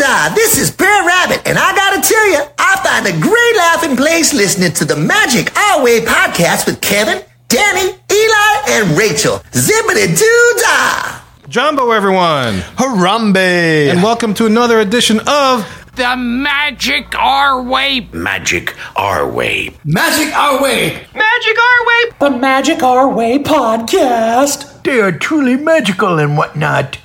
doodah. This is Br'er Rabbit, and I gotta tell you, I find a great laughing place listening to the Magic Our Way podcast with Kevin, Danny, Eli, and Rachel. Zippity doodah. Jambo, everyone, Harambe! and welcome to another edition of The Magic Our Way. Magic Our Way. Magic Our Way. Magic Our Way. The Magic Our Way podcast. They are truly magical and whatnot.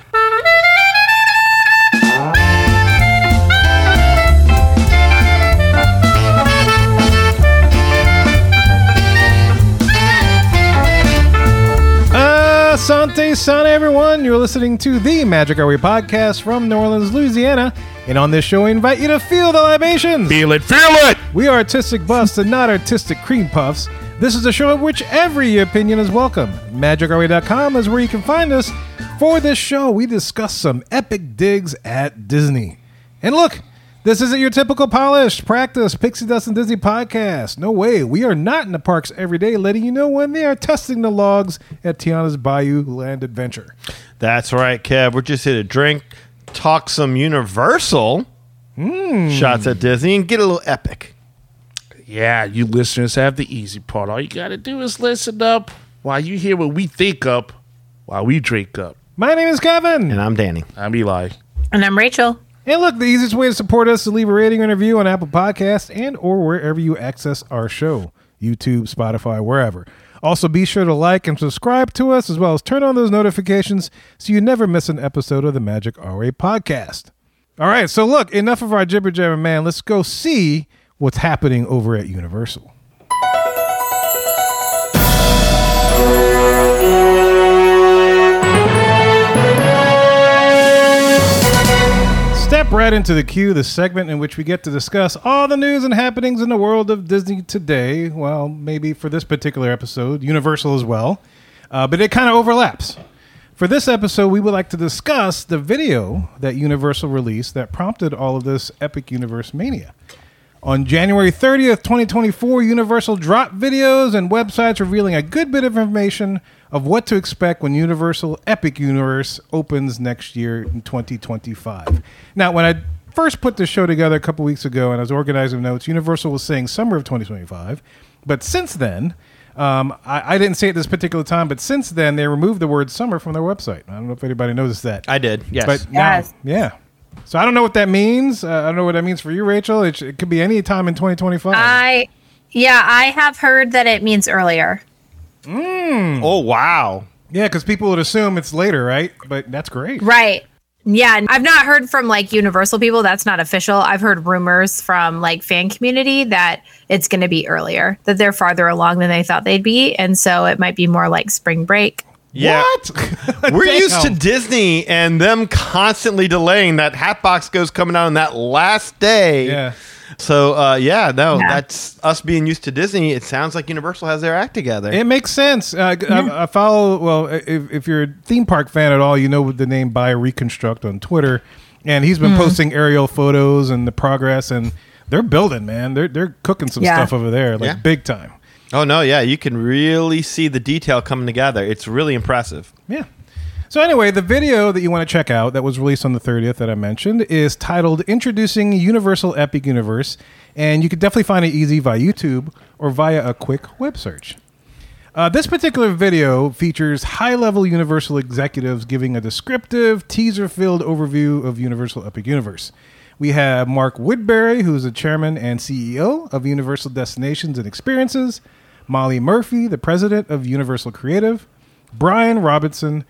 Asante Sana, everyone. You're listening to the Magic Our Way podcast from New Orleans, Louisiana. And on this show, we invite you to feel the libations. Feel it, feel it! We are artistic buffs and not artistic cream puffs. This is a show in which every opinion is welcome. MagicOurWay.com is where you can find us. For this show, we discuss some epic digs at Disney. And look, this isn't your typical polished practice pixie dust and Disney podcast. No way. We are not in the parks every day, letting you know when they are testing the logs at Tiana's Bayou Land Adventure. That's right, Kev. We're just here to drink, talk some Universal hmm. shots at Disney, and get a little epic. Yeah, you listeners have the easy part. All you got to do is listen up while you hear what we think up while we drink up. My name is Kevin. And I'm Danny. I'm Eli. And I'm Rachel. And look, the easiest way to support us is to leave a rating and review on Apple Podcasts and or wherever you access our show. YouTube, Spotify, wherever. Also, be sure to like and subscribe to us as well as turn on those notifications so you never miss an episode of the Magic Our Way podcast. All right, so look, enough of our jibber jabber, man. Let's go see what's happening over at Universal. Step right into the queue, the segment in which we get to discuss all the news and happenings in the world of Disney today. Well, maybe for this particular episode, Universal as well, uh, but it kind of overlaps. For this episode, we would like to discuss the video that Universal released that prompted all of this epic universe mania. On January 30th, 2024, Universal dropped videos and websites revealing a good bit of information of what to expect when Universal Epic Universe opens next year in 2025. Now, when I first put this show together a couple weeks ago and I was organizing notes, Universal was saying summer of 2025. But since then, um, I, I didn't say it this particular time, but since then, they removed the word summer from their website. I don't know if anybody noticed that. I did, yes. But now, Yes. yeah. So I don't know what that means. Uh, I don't know what that means for you, Rachel. It, it could be any time in 2025. I, yeah, I have heard that it means earlier. Mm. oh, wow. yeah, because people would assume it's later, right? But that's great. Right. Yeah. I've not heard from like Universal people. That's not official. I've heard rumors from like fan community that it's going to be earlier, that they're farther along than they thought they'd be. And so it might be more like spring break. Yeah. What? We're used to Disney and them constantly delaying that Hatbox Ghost coming out on that last day. Yeah. So, uh, yeah, no, Yeah. that's us being used to Disney. It sounds like Universal has their act together. It makes sense. Uh, I, I follow. Well, if, if you're a theme park fan at all, you know the name bioreconstruct on Twitter, and he's been posting aerial photos and the progress, and they're building, man. They're they're cooking some Yeah. stuff over there, like Yeah. big time. oh, no, yeah, you can really see the detail coming together. It's really impressive. Yeah. So anyway, the video that you want to check out that was released on the 30th that I mentioned is titled "Introducing Universal Epic Universe," and you can definitely find it easy via YouTube or via a quick web search. Uh, this particular video features high-level Universal executives giving a descriptive, teaser-filled overview of Universal Epic Universe. We have Mark Woodbury, who's the chairman and CEO of Universal Destinations and Experiences, Molly Murphy, the president of Universal Creative, Brian Robinson,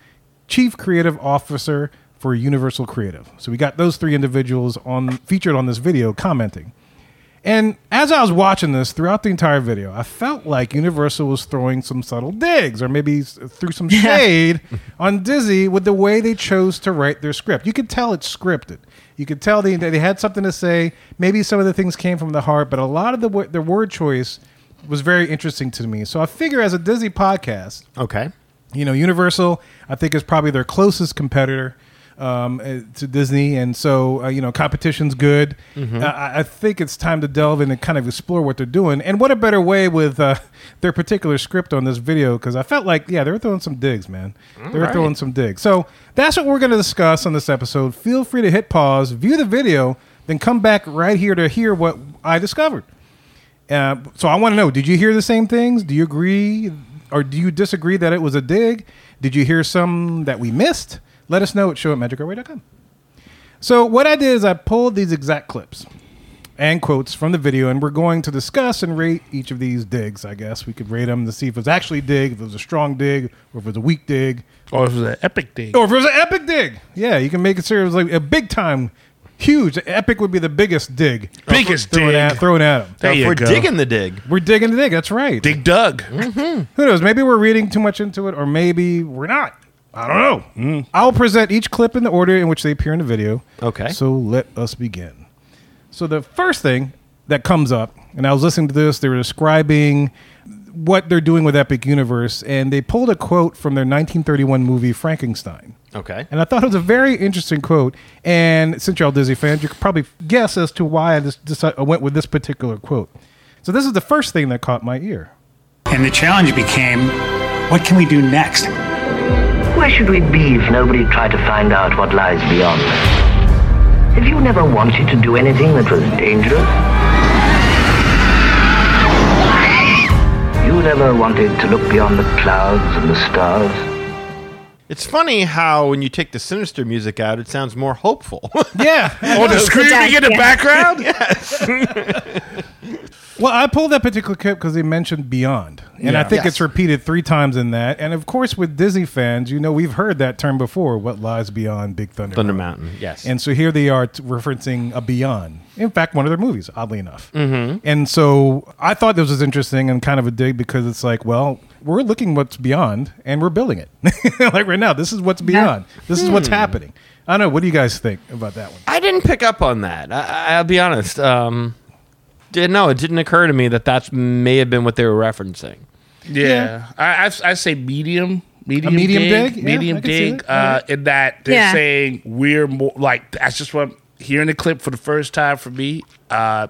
chief creative officer for Universal Creative. So we got those three individuals on featured on this video commenting. And as I was watching this throughout the entire video, I felt like Universal was throwing some subtle digs or maybe threw some shade on Disney with the way they chose to write their script. You could tell it's scripted. You could tell they, they had something to say. Maybe some of the things came from the heart, but a lot of the their word choice was very interesting to me. So I figure as a Disney podcast, Okay. You know, Universal, I think, is probably their closest competitor. um, uh, to Disney, and so uh, you know competition's good. Mm-hmm. Uh, I I think it's time to delve in and kind of explore what they're doing, and what a better way with uh, their particular script on this video because I felt like yeah they were throwing some digs, man. They were right. throwing some digs. So that's what we're going to discuss on this episode. Feel free to hit pause, view the video, then come back right here to hear what I discovered. Uh, so I want to know: Did you hear the same things? Do you agree, or do you disagree that it was a dig? Did you hear some that we missed? Let us know at show at magicourway.com. So what I did is I pulled these exact clips and quotes from the video, and we're going to discuss and rate each of these digs. I guess we could rate them to see if it was actually a dig, if it was a strong dig, or if it was a weak dig, Or if it was an epic dig, or if it was an epic dig. Yeah, you can make it serious like a big time, huge. Epic would be the biggest dig. Biggest Throw it dig. at, throw it at 'em. There if you we're go. digging the dig. We're digging the dig. That's right. Dig Doug. Who knows? Maybe we're reading too much into it, or maybe we're not. I don't know. Mm. I'll present each clip in the order in which they appear in the video. Okay. So let us begin. So the first thing that comes up, and I was listening to this, they were describing what they're doing with Epic Universe, and they pulled a quote from their 1931 movie Frankenstein. Okay. And I thought it was a very interesting quote. And since you're all Disney fans, you could probably guess as to why I just decided, I went with this particular quote. So this is the first thing that caught my ear. And the challenge became what can we do next? Where should we be if nobody tried to find out what lies beyond? Have you never wanted to do anything that was dangerous? You never wanted to look beyond the clouds and the stars? It's funny how when you take the sinister music out, it sounds more hopeful. Yeah. or the screaming in the Yeah. background? Well, I pulled that particular clip because they mentioned Beyond, and I think Yes. it's repeated three times in that. And of course, with Disney fans, you know we've heard that term before. What lies beyond Big Thunder? Thunder Mountain, yes. And so here they are t- referencing a Beyond. In fact, one of their movies, oddly enough. Mm-hmm. And so I thought this was interesting and kind of a dig because it's like, well, we're looking what's beyond and we're building it. like right now, this is what's beyond. This is what's happening. I don't know. What do you guys think about that one? I didn't pick up on that. I, I'll be honest. Um, did no, it didn't occur to me that that may have been what they were referencing. Yeah, I, I I say medium, medium, medium dig, dig? Yeah, medium I can see dig. that. Uh, in that they're Yeah. saying we're more like that's just what I'm hearing the clip for the first time for me. Uh,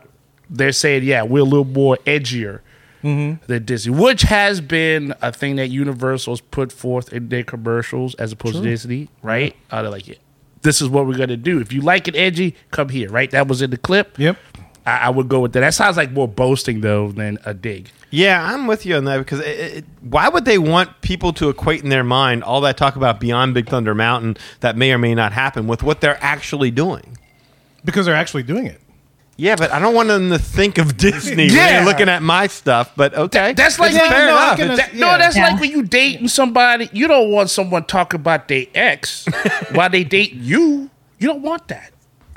they're saying yeah, we're a little more edgier Mm-hmm. than Disney, which has been a thing that Universal's put forth in their commercials as opposed to Disney, right? Uh, they're like, yeah, this is what we're gonna do. If you like it edgy, come here, right? That was in the clip. Yep. I, I would go with that. That sounds like more boasting though than a dig. Yeah, I'm with you on that because it, it, why would they want people to equate in their mind all that talk about beyond Big Thunder Mountain that may or may not happen with what they're actually doing? Because they're actually doing it. Yeah, but I don't want them to think of Disney when Yeah. they're looking at my stuff. But okay, That's like It's when- fair no, enough. can- It's- That- No, that's Yeah. like when you dating somebody. You don't want someone talking about their ex while they date you. You don't want that.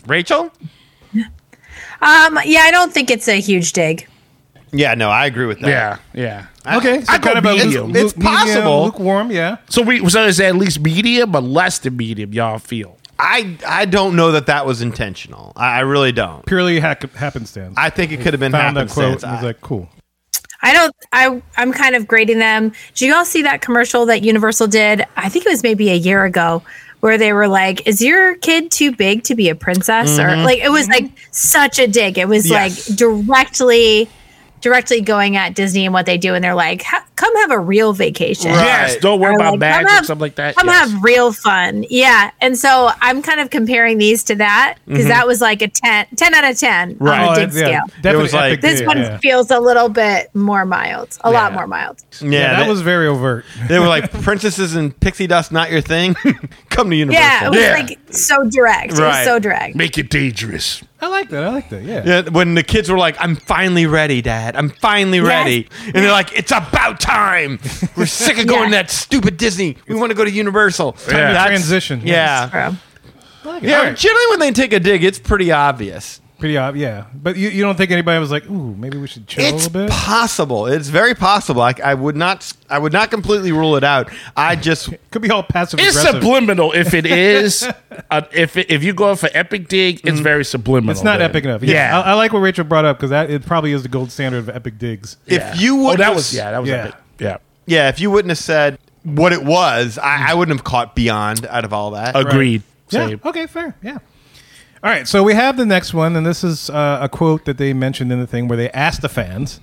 Rachel. Um, yeah, I don't think it's a huge dig. Yeah, no, I agree with that. Yeah, yeah. Okay, so I kind of a medium. luke- It's medium, possible. lukewarm, yeah. So we so is it at least medium or less than medium? Y'all feel? I I don't know that that was intentional. I, I really don't. Purely hack- happenstance. I think it could have been found that quote happenstance. and was I- like, cool. I don't. I I'm kind of grading them. Do you all see that commercial that Universal did? I think it was maybe a year ago, where they were like, "Is your kid too big to be a princess?" Or mm-hmm. like it was like mm-hmm. such a dig. It was Yes. like directly, directly going at Disney and what they do, and they're like, "Come have a real vacation." Right. Yes. Don't worry Or about like, magic come have- something like that. Come Yes. have real fun. Yeah. And so I'm kind of comparing these to that because that was like a 10, 10 out of 10 Mm-hmm. Right. on Oh, a dig yeah, scale. definitely was like- This dig, one yeah. feels a little bit more mild, a lot more mild. yeah, Yeah, that they, was very overt. they were like princesses and pixie dust, not your thing. Come to Universal. Yeah, it was Yeah. like so direct. It Right. was so direct. Make it dangerous. I like that. I like that. Yeah. Yeah, when the kids were like, "I'm finally ready, Dad. I'm finally ready," and they're like, "It's about time. We're sick of going to that stupid Disney. We want to go to Universal." Yeah. That's- Transition. Yeah, yeah. All right. Generally, when they take a dig, it's pretty obvious. Pretty obvious. Yeah. But you, you don't think anybody was like, ooh, maybe we should chill It's a little bit? possible. It's very possible. I, I would not. I would not completely rule it out. I just Could be all passive It's aggressive. subliminal. If it is, uh, if it, if you go for epic dig, it's very subliminal. It's not then. epic enough. Yeah. I, I like what Rachel brought up because that it probably is the gold standard of epic digs. if Yeah. you oh, would. that was yeah, that was Yeah. epic. Yeah, yeah. If you wouldn't have said what it was, I, I wouldn't have caught beyond out of all that. agreed. Yeah. Same. Okay. Fair. Yeah. All right. So we have the next one, and this is uh, a quote that they mentioned in the thing where they asked the fans.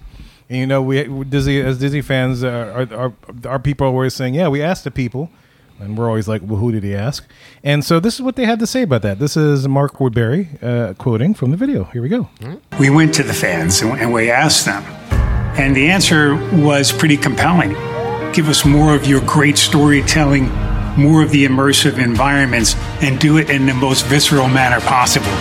And you know, we Disney as Disney fans uh, our people are always saying, "Yeah, we asked the people," and we're always like, "Well, who did he ask?" And so this is what they had to say about that. This is Mark Woodbury uh, quoting from the video. Here we go. We went to the fans and we asked them, and the answer was pretty compelling. Give us more of your great storytelling, more of the immersive environments, and do it in the most visceral manner possible.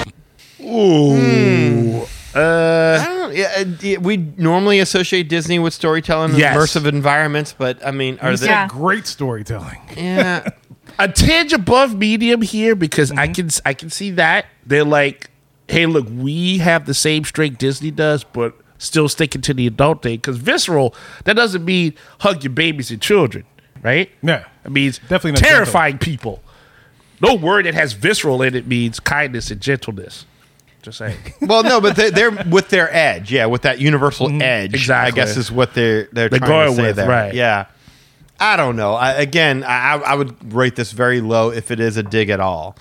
Ooh. Uh, I don't. Yeah, uh, yeah, we normally associate Disney with storytelling and Yes. immersive environments, but I mean, are they? Yeah. great storytelling. Yeah. a tinge above medium here because I Mm-hmm. can I can see that they're like, hey, look, we have the same strength Disney does, but still sticking to the adult thing. Because visceral, that doesn't mean hug your babies and children, right? Yeah. It means Definitely not terrifying people. No word that has visceral in it means kindness and gentleness. Just saying. well, no, but they, they're with their edge. Yeah, with that universal edge. Mm-hmm. Exactly. I guess is what they're they're, They're trying going to say with, there. right. Yeah. I don't know. I, again, I, I would rate this very low if it is a dig at all.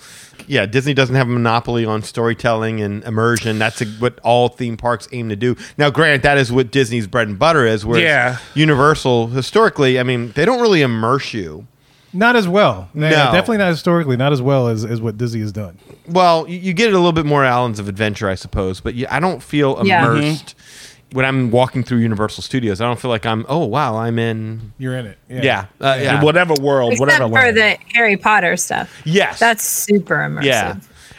Yeah, Disney doesn't have a monopoly on storytelling and immersion. That's a, what all theme parks aim to do. Now, grant that is what Disney's bread and butter is. Whereas Yeah. Universal, historically, I mean, they don't really immerse you. Not as well. No, No. definitely not historically. Not as well as, as what Disney has done. Well, you, you get a little bit more Islands of Adventure, I suppose, but you, I don't feel Yeah. immersed when I'm walking through Universal Studios. I don't feel like I'm. Oh wow, I'm in. You're in it. Yeah, uh, yeah. In whatever world, Except whatever for land. the Harry Potter stuff. Yes. That's super immersive. Yeah,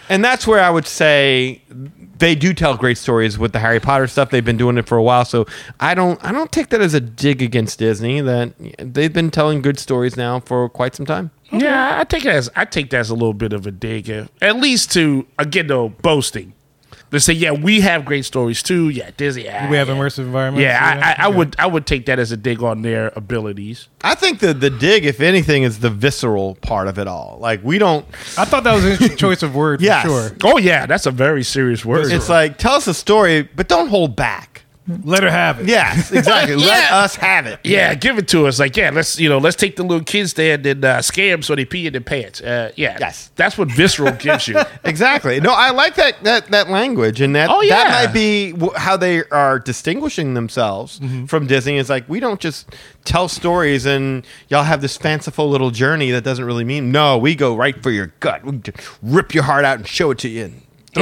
and that's where I would say they do tell great stories with the Harry Potter stuff. They've been doing it for a while, so I don't. I don't take that as a dig against Disney. That they've been telling good stories now for quite some time. Yeah, I take it as I take that as a little bit of a dig, at least to again though boasting. They say, yeah, we have great stories too. Yeah, Disney. ah, We have yeah. immersive environments. Yeah, I, I, I Okay. would I would take that as a dig on their abilities. I think the the dig, if anything, is the visceral part of it all. Like we don't. I thought that was an interesting choice of word Yeah. sure. Oh yeah, that's a very serious word. It's like tell us a story, but don't hold back. Let her have it. Yes, exactly. Let us have it. yeah, give it to us. Like yeah, let's you know let's take the little kids there and uh, scare them so they pee in their pants. Uh, yeah, Yes. that's what visceral gives you. Exactly. No, I like that that that language, and that Oh, yeah. that might be w- how they are distinguishing themselves from Disney. Is like we don't just tell stories and y'all have this fanciful little journey that doesn't really mean. No, we go right for your gut. We rip your heart out and show it to you.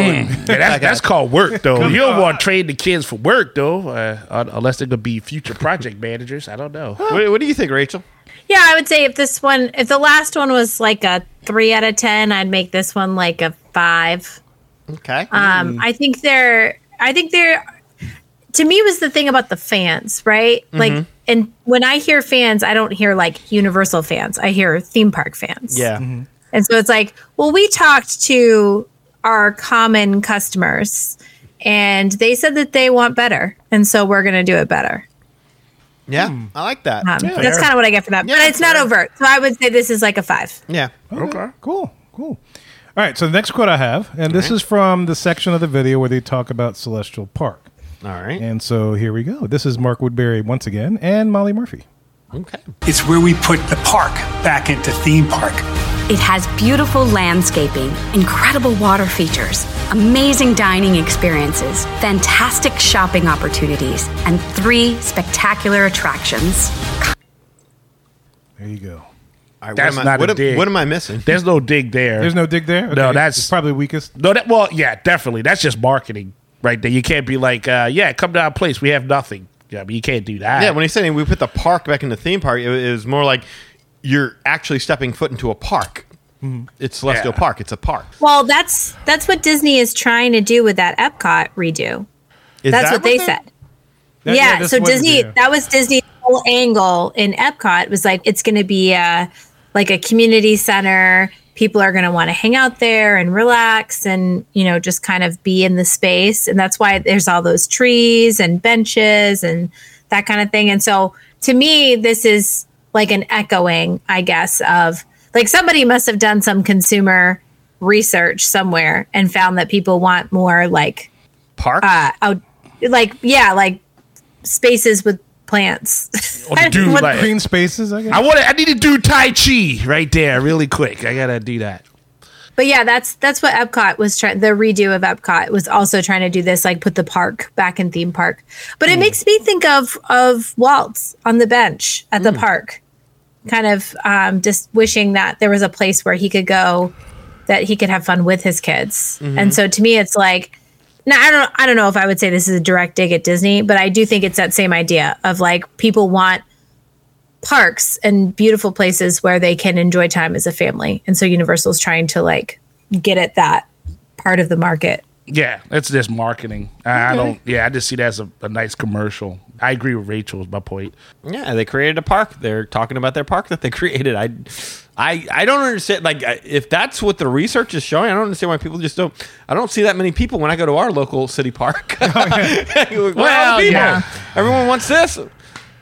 And throw. Yeah, that's, that's called work, though. You don't want to train the kids for work, though, uh, unless they're gonna be future project managers. I don't know. What, what do you think, Rachel? Yeah, I would say if this one, if the last one was like a three out of 10, I'd make this one like a five. Okay. Um, I think they're, I think they're, to me, was the thing about the fans, right? Like, and when I hear fans, I don't hear like Universal fans, I hear theme park fans. yeah. And so it's like, well, we talked to our common customers and they said that they want better. And so we're going to do it better. Yeah. I like that. Um, that's kind of what I get from that. Yeah, but it's not overt. So I would say this is like a five. yeah. Okay. Cool. Cool. All right. So the next quote I have, and this is from the section of the video where they talk about Celestial Park. All right. And so here we go. This is Mark Woodbury once again and Molly Murphy. Okay. It's where we put the park back into theme park. It has beautiful landscaping, incredible water features, amazing dining experiences, fantastic shopping opportunities, and three spectacular attractions. There you go. All right, That's what am I, not what a am- dig. what am I missing? There's no dig there. There's no dig there. No, that's- It's probably weakest. no. That well, yeah, definitely. That's just marketing right there. You can't be like, uh, yeah, come to our place. We have nothing. Yeah, but you can't do that. Yeah, when he's saying we put the park back in the theme park, it, it was more like you're actually stepping foot into a park. Mm-hmm. It's Celestial Yeah. Park. It's a park. Well, that's that's what Disney is trying to do with that Epcot redo. Is that's that what they they're- said. That- yeah, that's so what it is, Disney that was Disney's whole angle in Epcot was like it's going to be a like a community center. People are going to want to hang out there and relax and you know just kind of be in the space and that's why there's all those trees and benches and that kind of thing. And so to me this is like an echoing, I guess, of like somebody must have done some consumer research somewhere and found that people want more like Park? uh out like yeah like spaces with plants oh, Or do What- like- Green spaces, I guess. I want to. I need to do Tai Chi right there, really quick. I gotta do that. But yeah, that's that's what Epcot was trying. The redo of Epcot was also trying to do this, like put the park back in theme park. But it mm. makes me think of of Waltz on the bench at the mm. park, kind of um, just wishing that there was a place where he could go, that he could have fun with his kids. Mm-hmm. And so to me, it's like. Now I don't I don't know if I would say this is a direct dig at Disney, but I do think it's that same idea of like people want parks and beautiful places where they can enjoy time as a family. And so Universal's trying to like get at that part of the market. Yeah, it's just marketing. I, I don't. Yeah, I just see that as a, a nice commercial. I agree with Rachel. Is my point. Yeah, they created a park. They're talking about their park that they created. I, I, I don't understand. Like, if that's what the research is showing, I don't understand why people just don't. I don't see that many people when I go to our local city park. well, Well, yeah. everyone wants this.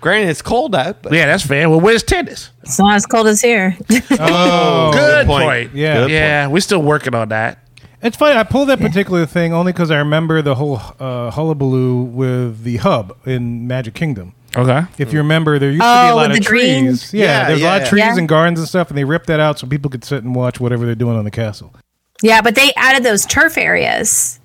Granted, it's cold out. But Yeah, that's fair. Well, where's tennis? It's not as cold as here. Oh, Good point. point. Yeah. Good Yeah, we're still working on that. It's funny. I pulled that particular thing only because I remember the whole uh, hullabaloo with the hub in Magic Kingdom. Okay. If you remember, there used to be Oh, a lot with of the green? trees. Yeah, Yeah, there's a lot of trees yeah. and gardens and stuff, and they ripped that out so people could sit and watch whatever they're doing on the castle, yeah, but they added those turf areas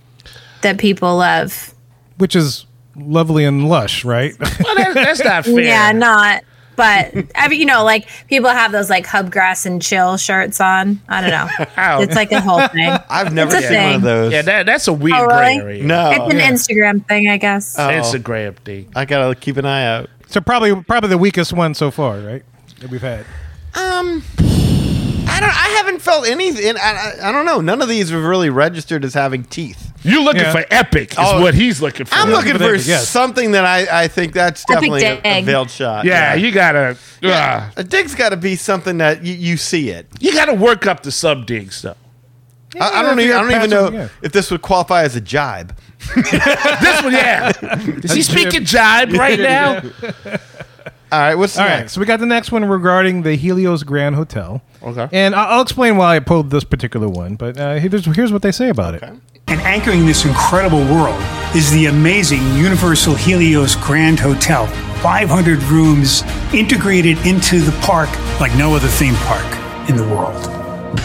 that people love. which is lovely and lush, right? Well, that, that's not fair. Yeah, not. But I mean, you know, like people have those like hub grass and chill shirts on. I don't know. Ow. It's like a whole thing. I've never It's a seen one of those. Yeah, that, that's a weird Oh, really? gray area. no, It's an Instagram thing, I guess. Oh. Instagram thing. I gotta keep an eye out. so probably probably the weakest one so far, right? That we've had. Um, I don't. I haven't felt anything. I, I, I don't know. None of these have really registered as having teeth. You're looking Yeah. for epic. Is Oh, what he's looking for. I'm looking but for that- yes. something that I, I think that's Epic definitely a, a dig. veiled shot. Yeah, you gotta. uh, a dig's got to be something that you, you see it. you gotta work up the sub dig stuff. I, I don't even. I don't even know yeah. if this would qualify as a jibe. This one, yeah. Is he speaking jibe right now? All right, what's All right, next? so we got the next one regarding the Helios Grand Hotel. Okay. And I- I'll explain why I pulled this particular one, but uh, here's, here's what they say about it. And anchoring this incredible world is the amazing Universal Helios Grand Hotel. 500 rooms integrated into the park like no other theme park in the world.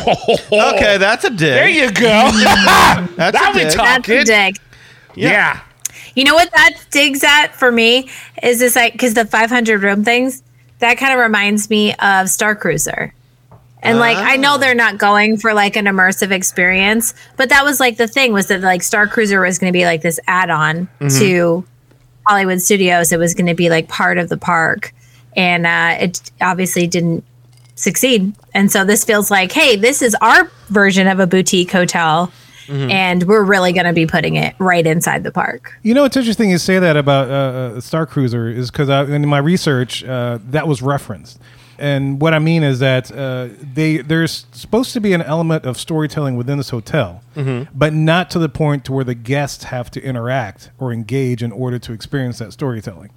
Okay, that's a dig. There you go. That's now a we dig. That's a dig. Yeah. You know what that digs at for me is this like because the 500 room things that kind of reminds me of Star Cruiser. And like I know they're not going for like an immersive experience, but that was like the thing was that like Star Cruiser was going to be like this add-on to Hollywood Studios. It was going to be like part of the park, and uh, it obviously didn't succeed. And so this feels like, hey, this is our version of a boutique hotel, and we're really going to be putting it right inside the park. You know, it's interesting you say that about uh, uh, Star Cruiser is because in my research uh, that was referenced, and what I mean is that uh, they there's supposed to be an element of storytelling within this hotel, but not to the point to where the guests have to interact or engage in order to experience that storytelling.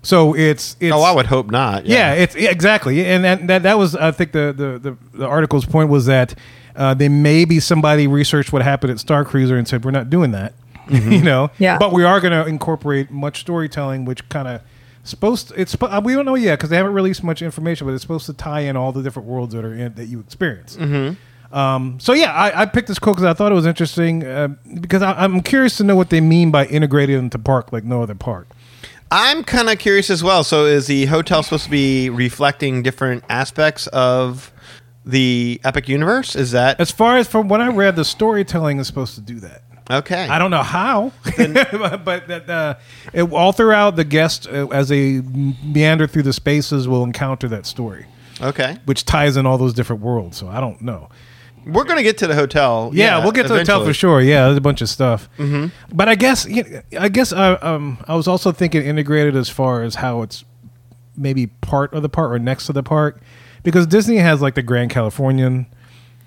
So it's, it's Oh, I would hope not. yeah, it's yeah, exactly, and that, that that was I think the the the, the article's point was that uh, they maybe somebody researched what happened at Star Cruiser and said we're not doing that, you know. Yeah. But we are going to incorporate much storytelling, which kind of supposed to, it's uh, we don't know yet because they haven't released much information, but it's supposed to tie in all the different worlds that are in that you experience. Um, so yeah, I, I picked this quote because I thought it was interesting uh, because I, I'm curious to know what they mean by integrated into park like no other park. I'm kind of curious as well. So, is the hotel supposed to be reflecting different aspects of the epic universe? Is that As far as from what I read, the storytelling is supposed to do that. okay? I don't know how, but that uh, it, all throughout the guest uh, as they meander through the spaces will encounter that story, Okay, which ties in all those different worlds. So I don't know. we're gonna get to the hotel. Yeah, we'll get to the hotel eventually. for sure. Yeah, there's a bunch of stuff. Mm-hmm. But I guess you know, I guess I, um, I was also thinking integrated as far as how it's maybe part of the park or next to the park, because Disney has like the Grand Californian,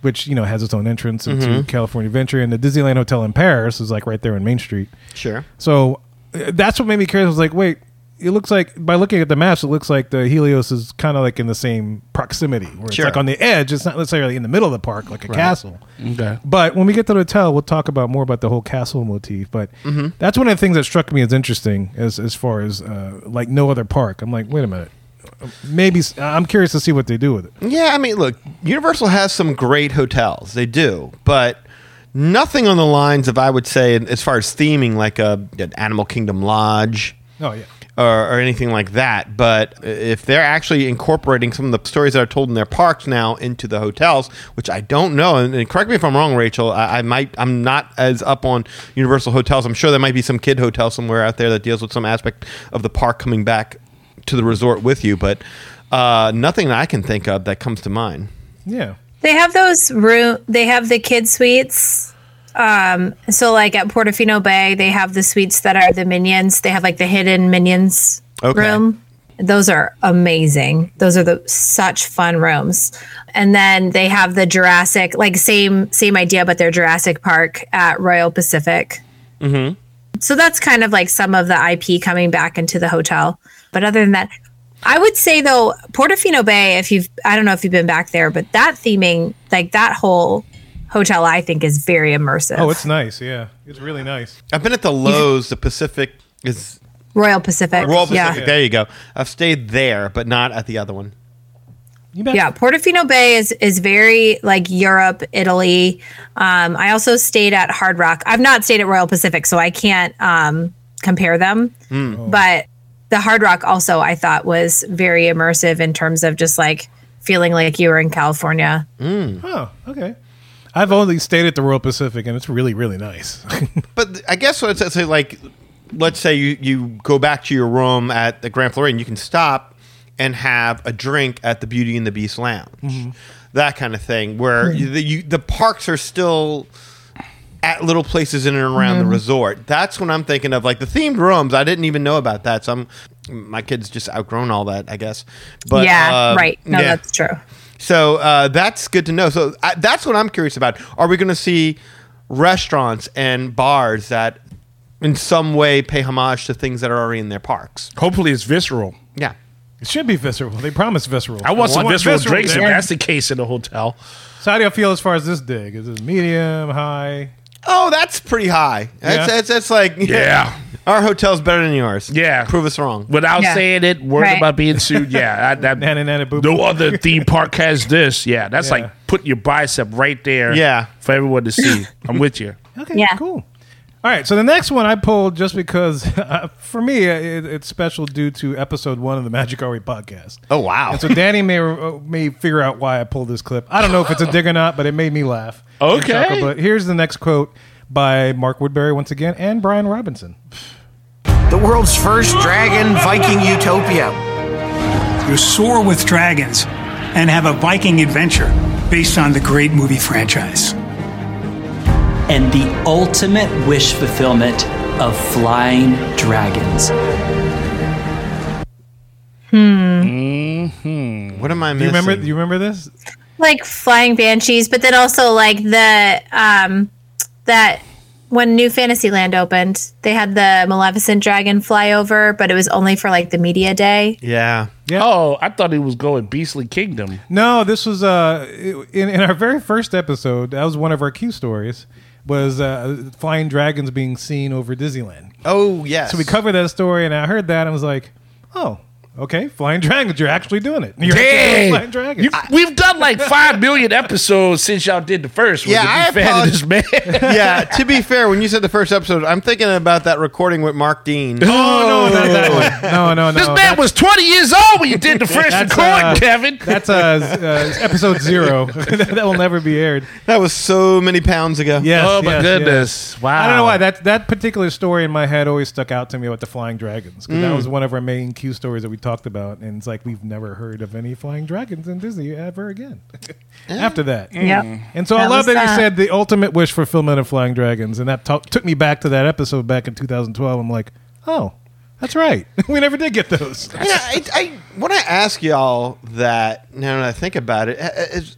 which you know has its own entrance into Mm-hmm. California Adventure, and the Disneyland Hotel in Paris is like right there on Main Street. Sure. So uh, that's what made me curious. I was like, wait, it looks like by looking at the maps, it looks like the Helios is kind of like in the same proximity, where it's Sure. like on the edge. It's not necessarily in the middle of the park like a castle. Okay. But when we get to the hotel, we'll talk about more about the whole castle motif. But that's one of the things that struck me as interesting as as far as uh, like no other park. I'm like, wait a minute, maybe I'm curious to see what they do with it. Yeah, I mean, look, Universal has some great hotels. They do, but nothing on the lines of I would say as far as theming, like a an Animal Kingdom Lodge. Oh yeah. Or, or anything like that. But if they're actually incorporating some of the stories that are told in their parks now into the hotels, which I don't know, and, and correct me if I'm wrong, Rachel, I, I might I'm not as up on Universal hotels. I'm sure there might be some kid hotel somewhere out there that deals with some aspect of the park coming back to the resort with you, but uh, nothing that I can think of that comes to mind. Yeah. They have those room. They have the kid suites. Um, so like at Portofino Bay, they have the suites that are the minions. They have like the hidden minions Okay. room. Those are amazing. Those are the such fun rooms. And then they have the Jurassic, like same same idea, but they're Jurassic Park at Royal Pacific. Mm-hmm. So that's kind of like some of the IP coming back into the hotel. But other than that, I would say though, Portofino Bay, if you've, I don't know if you've been back there, but that theming, like that whole hotel, I think is very immersive. Oh, it's nice. Yeah, it's really nice. I've been at the Loews. The Pacific is Royal Pacific. Royal Pacific. Yeah. There you go. I've stayed there, but not at the other one. Yeah, Portofino Bay is is very like Europe, Italy. Um, I also stayed at Hard Rock. I've not stayed at Royal Pacific, so I can't um, compare them. Mm. But the Hard Rock also I thought was very immersive in terms of just like feeling like you were in California. Oh, okay. I've only stayed at the Royal Pacific, and it's really, really nice. But I guess what it's, it's like, let's say you, you go back to your room at the Grand Floridian, you can stop and have a drink at the Beauty and the Beast Lounge, Mhm. that kind of thing, where you, the, you, the parks are still at little places in and around the Mhm. resort. That's when I'm thinking of like the themed rooms. I didn't even know about that, so I'm my kids just outgrown all that, I guess. But yeah, uh, right. No, yeah. that's true. So uh, that's good to know. So I, that's what I'm curious about. Are we going to see restaurants and bars that, in some way, pay homage to things that are already in their parks? Hopefully, it's visceral. Yeah, it should be visceral. They promise visceral. I want some visceral, drinks if that's the case in the hotel. So how do you feel as far as this dig? Is this medium, high? Oh, that's pretty high. That's, Yeah. that's, that's like Yeah. Our hotel's better than yours. Yeah. Prove us wrong. Without Yeah. saying it, worried Right. about being sued. Yeah, I, that, no other theme park has this. Yeah, that's Yeah. like putting your bicep right there. Yeah. for everyone to see. I'm with you. Okay, cool. All right, so the next one I pulled just because, uh, for me, it, it's special due to episode one of the Magic Our Way podcast. Oh wow! And so Danny may uh, may figure out why I pulled this clip. I don't know if it's a dig or not, but it made me laugh. Okay. chuckle. But here's the next quote by Mark Woodbury once again and Brian Robinson. The world's first dragon Viking utopia. You soar with dragons and have a Viking adventure based on the great movie franchise. And the ultimate wish fulfillment of flying dragons. Hmm. hmm What am I Do missing? you remember? Do you remember this? Like flying banshees, but then also like the um that when New Fantasyland opened, they had the Maleficent dragon fly over, but it was only for like the media day. Yeah. Oh, I thought he was going Beastly Kingdom. No, this was uh in in our very first episode. That was one of our Q stories. Was uh, flying dragons being seen over Disneyland? Oh yes. So we covered that story, and I heard that and I was like, oh, okay, flying dragons. You're actually doing it. You're actually Dang. flying dragons. You- we've done like five million episodes since y'all did the first. one, Yeah, to be I fair to this man. yeah, to be fair, when you said the first episode, I'm thinking about that recording with Mark Dean. Oh no, not that one. No, no, no. this man That's- was 20 years old when you did the first recording, uh, Kevin. That's uh, uh, episode zero. that will never be aired. That was so many pounds ago. Yes, Oh, my yes, goodness. yes. Wow. I don't know why that that particular story in my head always stuck out to me about the flying dragons because that Mm. was one of our main Q stories that we talked about, and it's like we've never heard of any flying dragons in Disney ever again. After that, Yep. And so I That love was that he that. said the ultimate wish fulfillment of flying dragons, and that to- took me back to that episode back in 2012. I'm like, oh, that's right. we never did get those. You know, I, I when I ask y'all that now that I think about it, uh, is,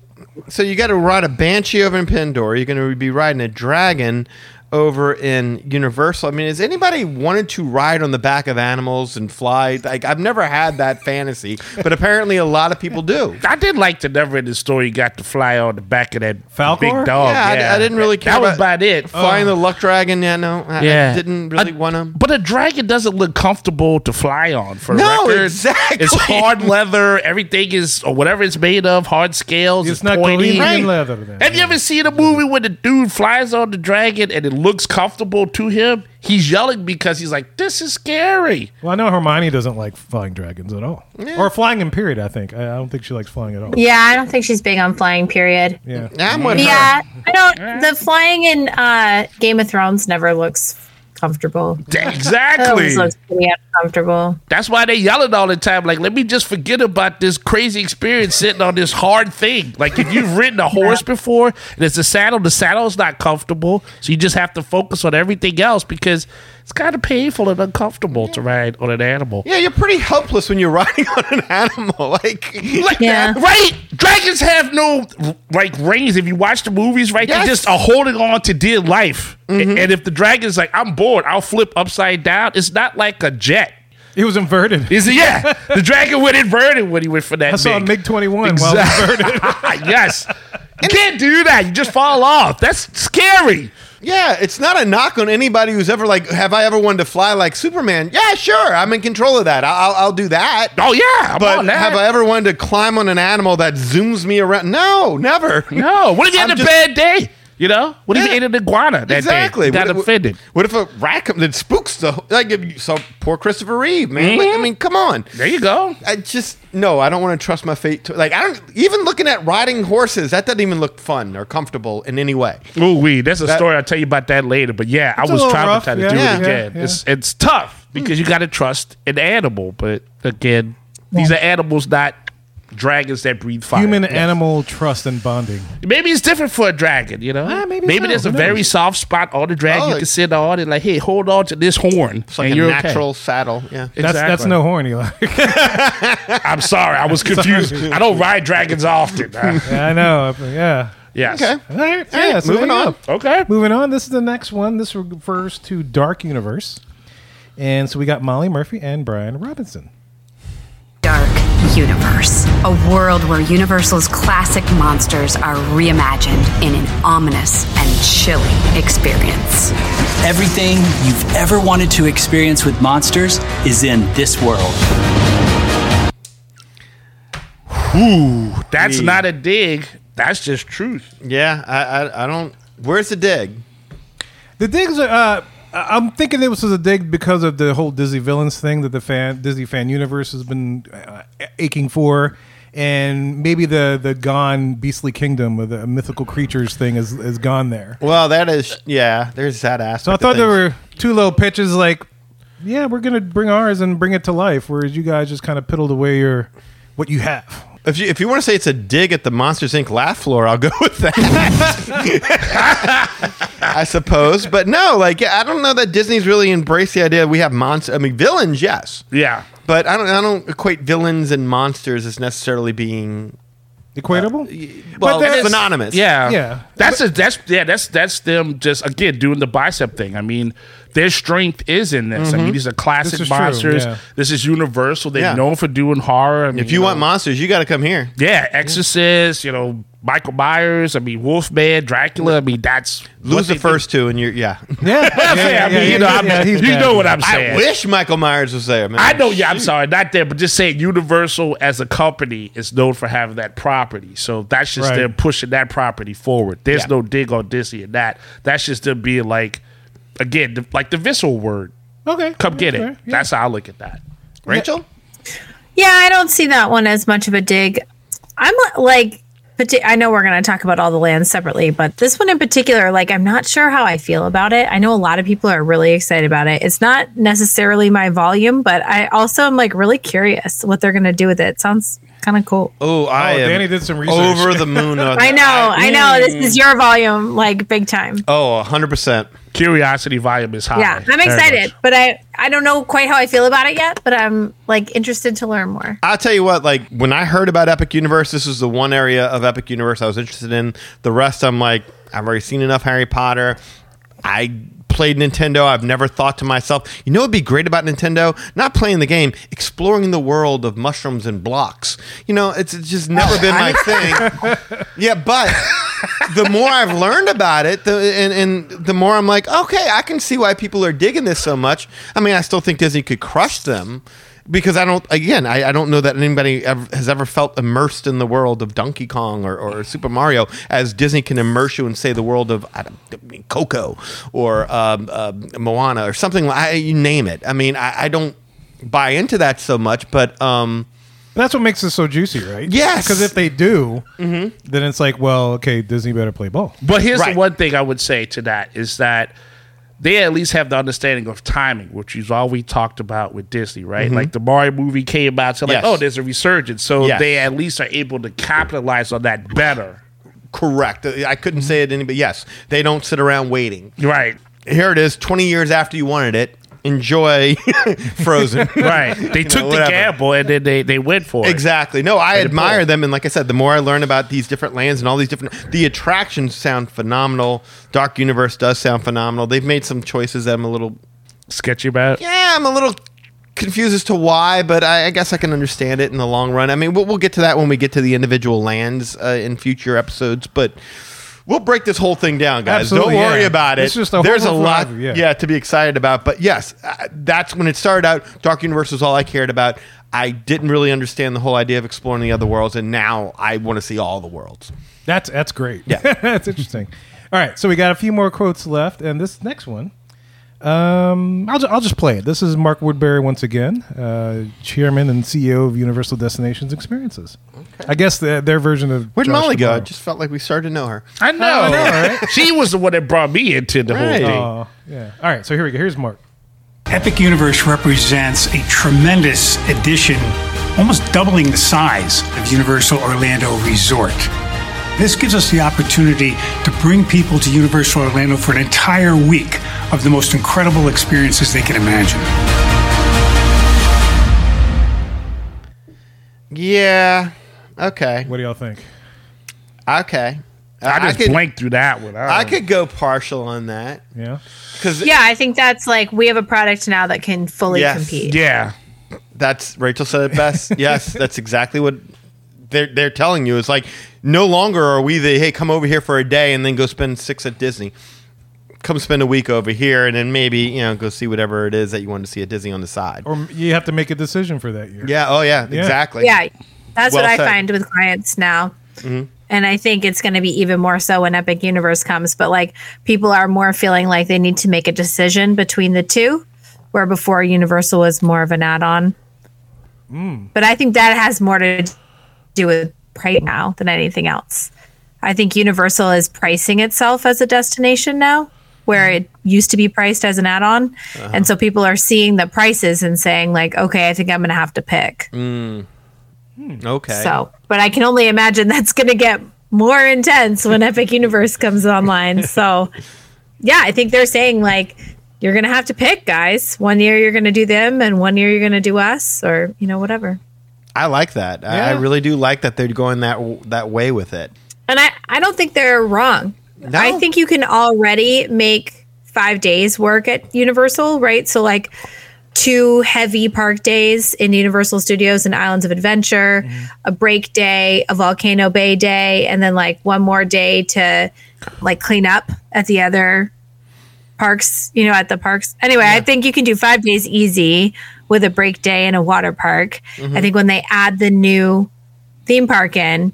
so you got to ride a banshee over in Pandora. You're going to be riding a dragon over in Universal. I mean, has anybody wanted to ride on the back of animals and fly? Like, I've never had that fantasy, but apparently a lot of people do. I did like the NeverEnding Story got to fly on the back of that Falkor? big dog. Yeah, I- Yeah, I didn't really care That was about- about it. Flying the oh. luck dragon, yeah, no, I, I didn't really want to. But a dragon doesn't look comfortable to fly on. For No, record. exactly. It's hard leather. Everything is or whatever it's made of. Hard scales. It's It's, not pointy. Galenian leather then. Have you ever seen a movie where the dude flies on the dragon and it looks comfortable to him? He's yelling because he's like, "This is scary." Well, I know Hermione doesn't like flying dragons at all, or flying in period. I think I, I don't think she likes flying at all. Yeah, I don't think she's big on flying. Period. Yeah, I'm with Yeah, I don't. The flying in uh, Game of Thrones never looks comfortable. Exactly. always looks pretty uncomfortable. That's why they yelling all the time. Like, let me just forget about this crazy experience sitting on this hard thing. Like, if you've ridden a horse before and it's a saddle, the saddle's not comfortable. So you just have to focus on everything else because it's kind of painful and uncomfortable to ride on an animal. Yeah, you're pretty helpless when you're riding on an animal. Like, Like, Yeah. right? Dragons have no like rings. If you watch the movies, right, Yes. they just are holding on to dear life. Mm-hmm. And if the dragon's like, I'm bored, I'll flip upside down. It's not like a jet. he was inverted. Is it? Yeah, the dragon went inverted when he went for that. I saw a. MiG twenty one while inverted. yes, you can't do that. You just fall off. That's scary. Yeah, it's not a knock on anybody who's ever like, have I ever wanted to fly like Superman? Yeah, sure, I'm in control of that. I'll, I'll do that. Oh yeah, I'm But on that. have I ever wanted to climb on an animal that zooms me around? No, never. No. What if you had I'm a just- bad day? You know, what if Yeah. you ate an iguana that Exactly. day? Got What- offended. What if a rat comes that spooks the like? If you saw poor Christopher Reeve, man. Like, I mm-hmm. mean, come on. There you go. I just no. I don't want to trust my fate. To, like I don't even looking at riding horses. That doesn't even look fun or comfortable in any way. Ooh, wee. There's a That- story. I'll tell you about that later. But yeah, I was little traumatized rough, to yeah. do Yeah. it again. Yeah, It's it's tough because hmm. you got to trust an animal. But again, these are animals, not dragons that breathe fire. Human Yes. animal trust and bonding. Maybe it's different for a dragon, you know? Ah, maybe so. there's a Who very knows? soft spot on the dragon Oh, you can sit on and like, hey, hold on to this horn. It's like and a you're okay. natural saddle. Yeah. That's that's no horn, Eli. I'm sorry, I was confused. I don't ride dragons often. Yeah, I know. Yeah. yes. Okay. All right. Yeah. so moving on. go. Okay. Moving on. This is the next one. This refers to Dark Universe, and so we got Molly Murphy and Brian Robinson. Dark Universe, a world where Universal's classic monsters are reimagined in an ominous and chilling experience. Everything you've ever wanted to experience with monsters is in this world. Ooh, that's not a dig. That's just truth. Yeah. I, I I don't. Where's the dig? The digs are. Uh, I- I'm thinking this was a dig because of the whole Disney villains thing that the fan Disney fan universe has been uh, aching for, and maybe the the gone beastly kingdom with the mythical creatures thing is is gone there. Well, that is yeah. There's that aspect. So I thought there were two little pitches like, yeah, we're gonna bring ours and bring it to life, whereas you guys just kind of piddled away your what you have. If you if you want to say it's a dig at the Monsters Inc. laugh floor, I'll go with that. I suppose, but no, like I don't know that Disney's really embraced the idea that we have monsters. I mean, villains, yes, Yeah. but I don't I don't equate villains and monsters as necessarily being Equatable. Uh, well that's- synonymous. Yeah, Yeah. That's a, that's yeah, that's that's them just again doing the bicep thing. I mean, their strength is in this. I mean, mm-hmm. these are classic This monsters. yeah. This is Universal. They're Yeah. known for doing horror. I mean, If you know, want monsters, you got to come here. yeah, Exorcist. You know, Michael Myers. I mean, Wolfman, Dracula. I mean, that's Lose the they first two, and you're yeah. Yeah, I mean, you know, I'm- you bad. know what I'm saying. I wish Michael Myers was there. Man. I know, yeah, I'm sorry, not there, but just saying Universal as a company is known for having that property. So that's just Right. them pushing that property forward. There's Yeah. no dig on Disney and that. That's just them being like, again, the, like the visceral word. Okay, Come get it. Yeah. That's how I look at that. Rachel. Yeah, I don't see that one as much of a dig. I'm like, parti- I know we're going to talk about all the lands separately, but this one in particular, like, I'm not sure how I feel about it. I know a lot of people are really excited about it. It's not necessarily my volume, but I also am like really curious what they're going to do with it. It sounds kind of cool. Oh, I Oh, Danny did some research. over the moon. I that. know, I know. This is mm. your volume, like big time. Oh, 100 percent. Curiosity volume is high. Yeah, I'm excited, much. but I I don't know quite how I feel about it yet. But I'm like interested to learn more. I'll tell you what, like when I heard about Epic Universe, this was the one area of Epic Universe I was interested in. The rest, I'm like, I've already seen enough Harry Potter. I played Nintendo. I've never thought to myself, you know, what'd be great about Nintendo? Not playing the game, exploring the world of mushrooms and blocks. You know, it's, it's just never oh, been my thing. Yeah, but the more I've learned about it, the, and, and the more I'm like, okay, I can see why people are digging this so much. I mean, I still think Disney could crush them because I don't. Again, I, I don't know that anybody ever, has ever felt immersed in the world of Donkey Kong or, or Super Mario as Disney can immerse you in, say, the world of I mean, Coco or um, uh, Moana or something. like You name it. I mean, I, I don't buy into that so much, but. Um, That's what makes it so juicy, right? Yes. Because if they do, then it's like, well, okay, Disney better play ball. But here's Right. the one thing I would say to that is that they at least have the understanding of timing, which is all we talked about with Disney, right? Mhm. Like the Mario movie came out, so like, Yes. oh, there's a resurgence. So Yes. they at least are able to capitalize on that better. Correct. I couldn't say it any, but yes, they don't sit around waiting. Right. Here it is, 20 years after you wanted it. Enjoy Frozen. Right. They You know, took the gamble and then they, they went for it. Exactly. No, I admire them, and like I said, the more I learn about these different lands and all these different, the attractions sound phenomenal. Dark Universe does sound phenomenal. They've made some choices that I'm a little sketchy about. Yeah, I'm a little confused as to why, but I, I guess I can understand it in the long run. I mean, we'll, we'll get to that when we get to the individual lands uh, in future episodes, but. We'll break this whole thing down, guys. Absolutely, Don't worry yeah. about it. It's just a whole There's a lot, variety, yeah. yeah. to be excited about. But yes, uh, that's when it started out. Dark Universe was all I cared about. I didn't really understand the whole idea of exploring the other worlds, and now I want to see all the worlds. That's that's great. Yeah. that's interesting. All right, so we got a few more quotes left, and this next one, um, I'll, ju- I'll just play it. This is Mark Woodbury once again, uh, chairman and CEO of Universal Destinations Experiences. Okay. I guess the, their version of Where'd Josh Molly go? Tomorrow. It just felt like we started to know her. I know. I know, right? she was the one that brought me into the whole thing. Oh, yeah. All right, so here we go. Here's Mark. Epic Universe represents a tremendous addition, almost doubling the size of Universal Orlando Resort. This gives us the opportunity to bring people to Universal Orlando for an entire week of the most incredible experiences they can imagine. Yeah. Okay. What do y'all think? Okay. I just could, blanked through that one. I, I could go partial on that Yeah. because Yeah, I think that's like we have a product now that can fully Yes. compete. Yeah. that's Rachel said it best. yes, that's exactly what they're they're telling you. It's like no longer are we the hey come over here for a day and then go spend six at Disney. Come spend a week over here and then maybe you know go see whatever it is that you want to see at Disney on the side. Or you have to make a decision for that year. Yeah. Oh yeah. Yeah. Exactly. Yeah, that's Well what I said. find with clients now. Mhm. And I think it's going to be even more so when Epic Universe comes. But like people are more feeling like they need to make a decision between the two, where before Universal was more of an add on. But I think that has more to do with price now than anything else. I think Universal is pricing itself as a destination now, where it used to be priced as an add on. And so people are seeing the prices and saying, like, okay, I think I'm going to have to pick. Mm. Okay. So, but I can only imagine that's going to get more intense when Epic Universe comes online. So, yeah, I think they're saying like you're going to have to pick, guys. One year you're going to do them, and one year you're going to do us, or you know whatever. I like that. I, I really do like that they're going that that way with it. And I I don't think they're wrong. I think you can already make five days work at Universal, right? So like two heavy park days in Universal Studios and Islands of Adventure, mm-hmm. a break day, a Volcano Bay day, and then like one more day to like clean up at the other parks, you know, at the parks. Anyway, I think you can do five days easy with a break day and a water park. Mhm. I think when they add the new theme park in,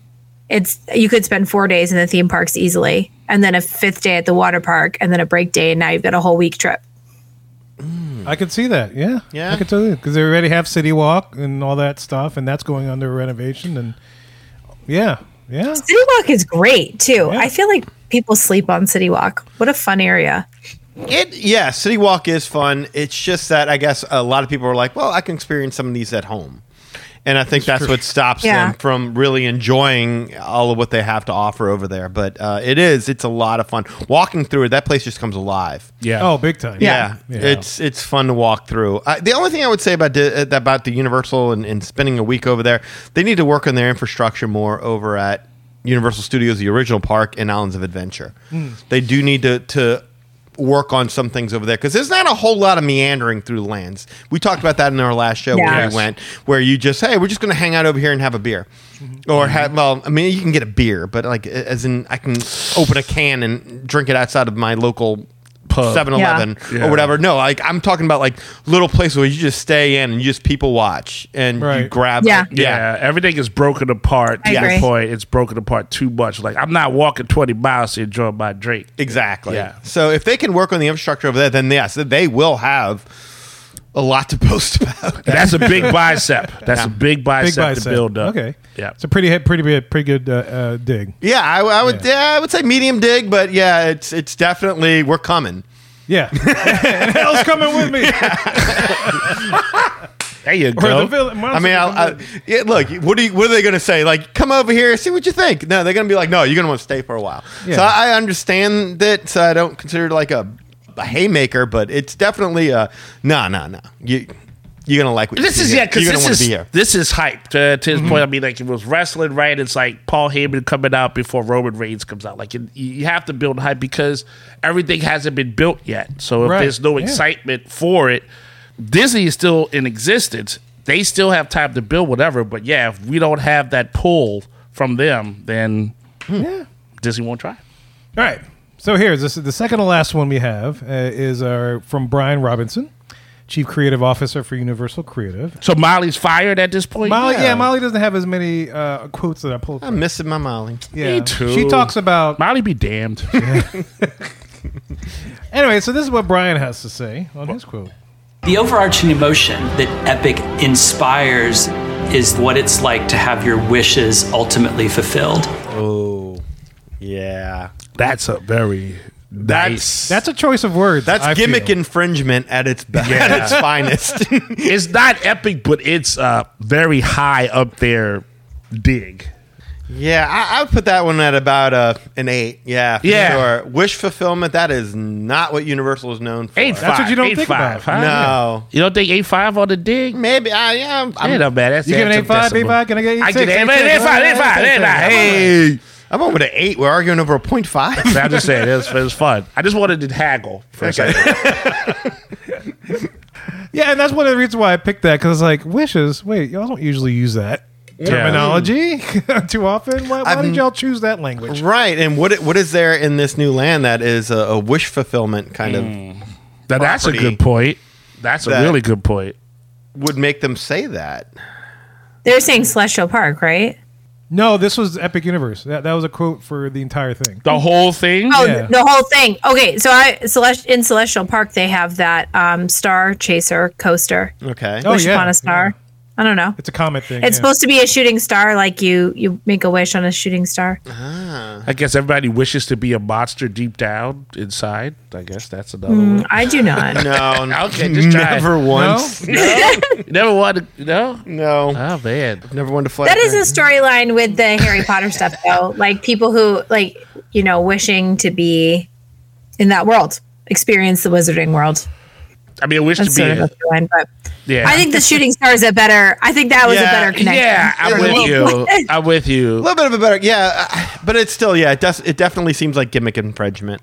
it's you could spend four days in the theme parks easily, and then a fifth day at the water park, and then a break day, and now you've got a whole week trip. I could see that. Yeah. Yeah. I could tell you because they already have City Walk and all that stuff, and that's going under renovation. And yeah, yeah. City Walk is great too. I feel like people sleep on City Walk. What a fun area. It yeah, City Walk is fun. It's just that I guess a lot of people are like, well, I can experience some of these at home. And I think that's what stops Yeah. them from really enjoying all of what they have to offer over there. But uh, it is, it's a lot of fun. Walking through it, that place just comes alive. Yeah. Oh, big time. Yeah, Yeah. it's it's fun to walk through. Uh, the only thing I would say about di- about the Universal and, and spending a week over there, they need to work on their infrastructure more over at Universal Studios, the original park, and Islands of Adventure. Mm. They do need to to work on some things over there because there's not a whole lot of meandering through the lands. We talked about that in our last show Yeah. where we went, where you just hey, we're just going to hang out over here and have a beer, Mm-hmm. or have well, I mean, you can get a beer, but like as in I can open a can and drink it outside of my local. Pub. 7-Eleven Yeah. or whatever. No, like I'm talking about like little places where you just stay in and you just people watch and you grab. Yeah. Yeah, everything is broken apart. I to point, it's broken apart too much. Like I'm not walking 20 miles to enjoy my drink. Exactly. Yeah. So if they can work on the infrastructure over there, then yes, they will have a lot to post about. That's a big bicep. That's a big bicep, Big bicep. to build up. Okay. Yeah. It's a pretty pretty good pretty good uh, uh, dig. Yeah, I, I would. Yeah. I would say medium dig, but yeah, it's it's definitely we're coming. Yeah. hell's coming with me. There you go. the villain. I mean, I'll, I, yeah, look, what are you, what are they going to say? Like, come over here, see what you think. No, they're going to be like, no, you're going to want to stay for a while. Yeah. So I, I understand that. So I don't consider it like a, a haymaker, but it's definitely a no, no, no. You you're gonna like what This you is yeah, because this is be this is hype to, to his point. I mm-hmm. mean, like it was wrestling, right? It's like Paul Heyman coming out before Roman Reigns comes out. Like it, you have to build hype because everything hasn't been built yet. So if Right, there's no yeah. excitement for it, Disney is still in existence. They still have time to build whatever. But yeah, if we don't have that pull from them, then hmm. Yeah. Disney won't try. All right. So here's this, the second to last one we have uh, is our from Brian Robinson, Chief Creative Officer for Universal Creative. So Molly's fired at this point. Molly, yeah. Molly doesn't have as many uh, quotes that I pulled. I'm missing my Molly. Yeah, Me too. She talks about Molly be damned. anyway. So this is what Brian has to say on his quote. The overarching emotion that Epic inspires is what it's like to have your wishes ultimately fulfilled. Oh, yeah. That's a very nice. That's a choice of words. That's I gimmick feel. infringement at its best, Yeah. at its finest. it's not epic, but it's uh, very high up there. Dig. yeah, I, I would put that one at about uh, an eight. Yeah, for Yeah. sure. Wish fulfillment. That is not what Universal is known for. Eight That's five. what you don't eight think five, about. huh? No, You don't think eight five on the dig? maybe. Uh, yeah, I'm, I don't man. That's You give an that's eight five, eight decimal. five. Can I get eight I six? get eight, eight, eight five, eight five, eight five. Hey, I'm over to eight. We're arguing over a point five. I'm just saying, it was, it was fun. I just wanted to haggle for a second. Yeah, and that's one of the reasons why I picked that because like wishes. Wait, y'all don't usually use that terminology mm. too often. Why, why did y'all choose that language? right. And what what is there in this new land that is a, a wish fulfillment kind of mm. Now, that's a good point. That's a really good point. would make them say that? They're saying Celestial Park, right? No, this was Epic Universe. That, that was a quote for the entire thing. The whole thing. Oh, Yeah. the whole thing. Okay, so I Celest- in Celestial Park they have that um, Star Chaser coaster. Okay. Oh, Wish yeah, upon a star. I don't know. It's a comet thing. It's yeah. supposed to be a shooting star, like you you make a wish on a shooting star. Ah. I guess everybody wishes to be a monster deep down inside. I guess that's another Mm, one. I do not. No, Okay, just try. never once. You never wanted, no? No, Oh man. never wanted to fly. That is a storyline with the Harry Potter stuff, though. Like people who like you know wishing to be in that world, experience the Wizarding world. I mean, I wish That's to be. sort of A, a but yeah. I think the shooting star is a better. I think that was Yeah, a better connection. Yeah, I'm with you. I'm with you. a little bit of a better, yeah, uh, but it's still, yeah, it does. It definitely seems like gimmick infringement.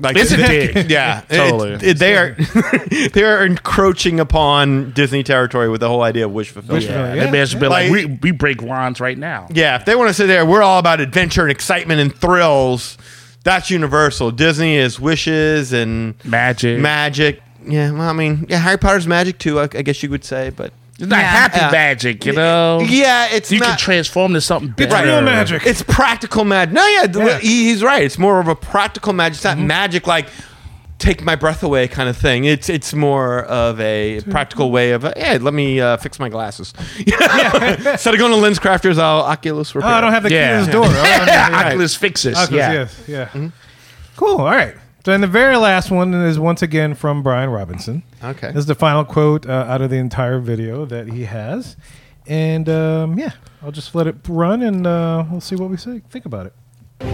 Like It's a they- dig. yeah, Totally. it- they are they are encroaching upon Disney territory with the whole idea of wish fulfillment. Wish Yeah, fulfillment, they may have been like, Like- we, we break wands right now. Yeah, if they want to sit there, we're all about adventure and excitement and thrills. That's Universal. Disney is wishes and Magic. magic. Yeah, well, I mean, yeah, Harry Potter's magic too. I, I guess you would say, but It's not Yeah. happy Yeah. magic, you know? yeah, it's You not. can transform to something better. It's real magic. It's practical magic. No, yeah, the- Yeah. he- he's right. It's more of a practical magic. It's not Mm-hmm. magic like take my breath away kind of thing. It's it's more of a practical way of uh, yeah. Let me uh, fix my glasses. Instead of going to Lens Crafters, I'll Oculus Reparo. Oh. I don't have the key Yeah. to this door. Oh, yeah, yeah. Oculus fixes. Oculus, yeah. yes, yeah. Cool. All right. So, and the very last one is once again from Brian Robinson. Okay. This is the final quote uh, out of the entire video that he has, and um, yeah, I'll just let it run, and uh, we'll see what we say, think about it.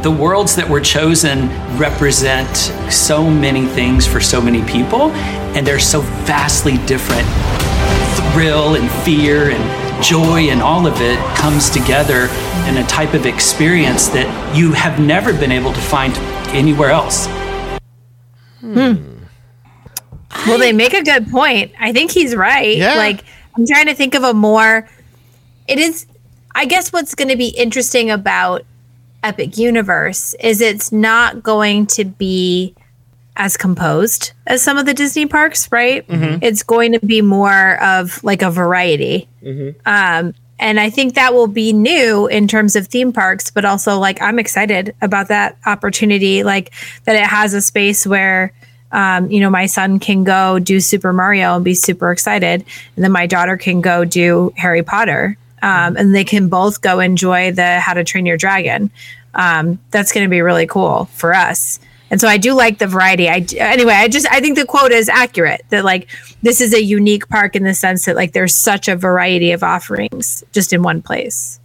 The worlds that were chosen represent so many things for so many people, and they're so vastly different. Thrill and fear and joy and all of it comes together in a type of experience that you have never been able to find anywhere else. Hmm. Well, they make a good point. I think he's right. Yeah. Like, I'm trying to think of a more. It is, I guess, what's going to be interesting about Epic Universe is it's not going to be as composed as some of the Disney parks, right? Mm-hmm. It's going to be more of like a variety. Mm-hmm. Um, and I think that will be new in terms of theme parks, but also like I'm excited about that opportunity, like that it has a space where, um, you know, my son can go do Super Mario and be super excited, and then my daughter can go do Harry Potter, um, and they can both go enjoy the How to Train Your Dragon. Um, that's going to be really cool for us. And so I do like the variety. I d- anyway, I just I think the quote is accurate that like this is a unique park in the sense that like there's such a variety of offerings just in one place.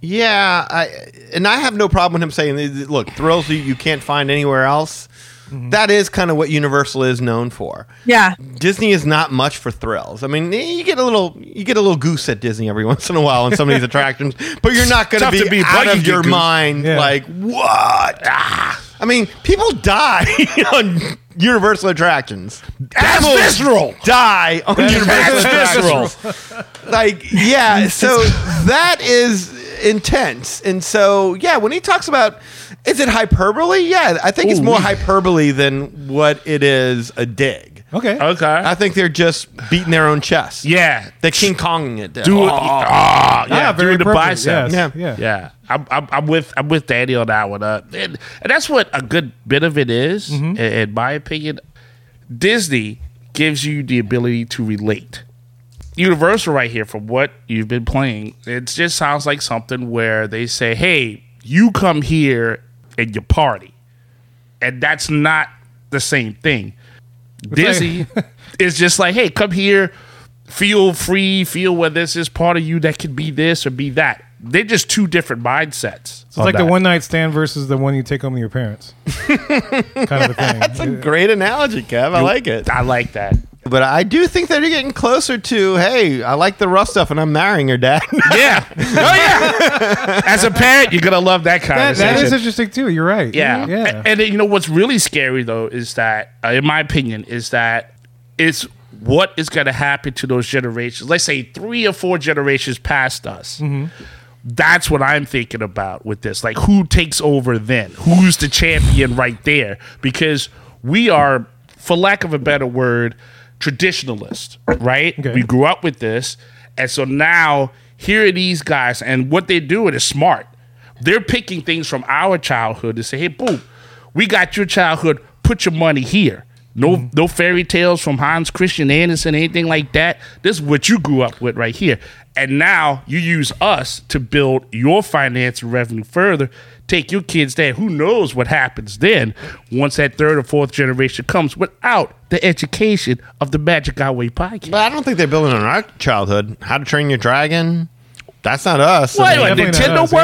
Yeah, I, and I have no problem with him saying, "Look, thrills you, you can't find anywhere else." That is kind of what Universal is known for. Yeah. Disney is not much for thrills. I mean, you get a little, you get a little goose at Disney every once in a while in some of these attractions, but you're not going Tough to to be beat out of your Goose. mind. Yeah. Like what? Ah. I mean, people die on Universal attractions. That's Animals visceral. Die on Universal attractions. Like yeah so that is intense. And so yeah when he talks about is it hyperbole? Yeah i think it's more hyperbole than what it is a dig Okay. Okay. i think they're just beating their own chest yeah. they're king konging it Do it. Ah, yeah. Ah, very do the appropriate. biceps. Yes. Yeah. Yeah. Yeah, I'm, I'm, I'm with I'm with Danny on that one. Uh, and, and that's what a good bit of it is, Mm-hmm. in, in my opinion. Disney gives you the ability to relate. Universal, right here, from what you've been playing, it just sounds like something where they say, "Hey, you come here and you party," and that's not the same thing. Disney is just like, "Hey, come here." feel free, feel where this is part of you that could be this or be that. They're just two different mindsets. It's like the one night stand versus the one you take home to your parents. kind of a thing. that's a great analogy kev i like it I like that. But i do think that you're getting closer to hey i like the rough stuff and i'm marrying her dad Yeah. Oh yeah. As a parent, you're gonna love that That, conversation. that is interesting too. You're right. yeah. Yeah. And, and you know what's really scary though is that, uh, in my opinion, is that it's what is going to happen to those generations. Let's say three or four generations past us. That's what I'm thinking about with this. Like, who takes over then? Who's the champion right there? Because we are, for lack of a better word, traditionalist, right? Okay. We grew up with this. And so now here are these guys, and what they're doing is smart. They're picking things from our childhood to say, hey, boom, we got your childhood, put your money here. No, mm-hmm. no fairy tales from Hans Christian Andersen, anything like that. This is what you grew up with right here. And now you use us to build your finance and revenue further. Take your kids there. Who knows what happens then once that third or fourth generation comes without the education of the Magic Our Way podcast. but i don't think they're building on our childhood how to train your dragon that's not us I What, mean- what, definitely not Nintendo us, yeah.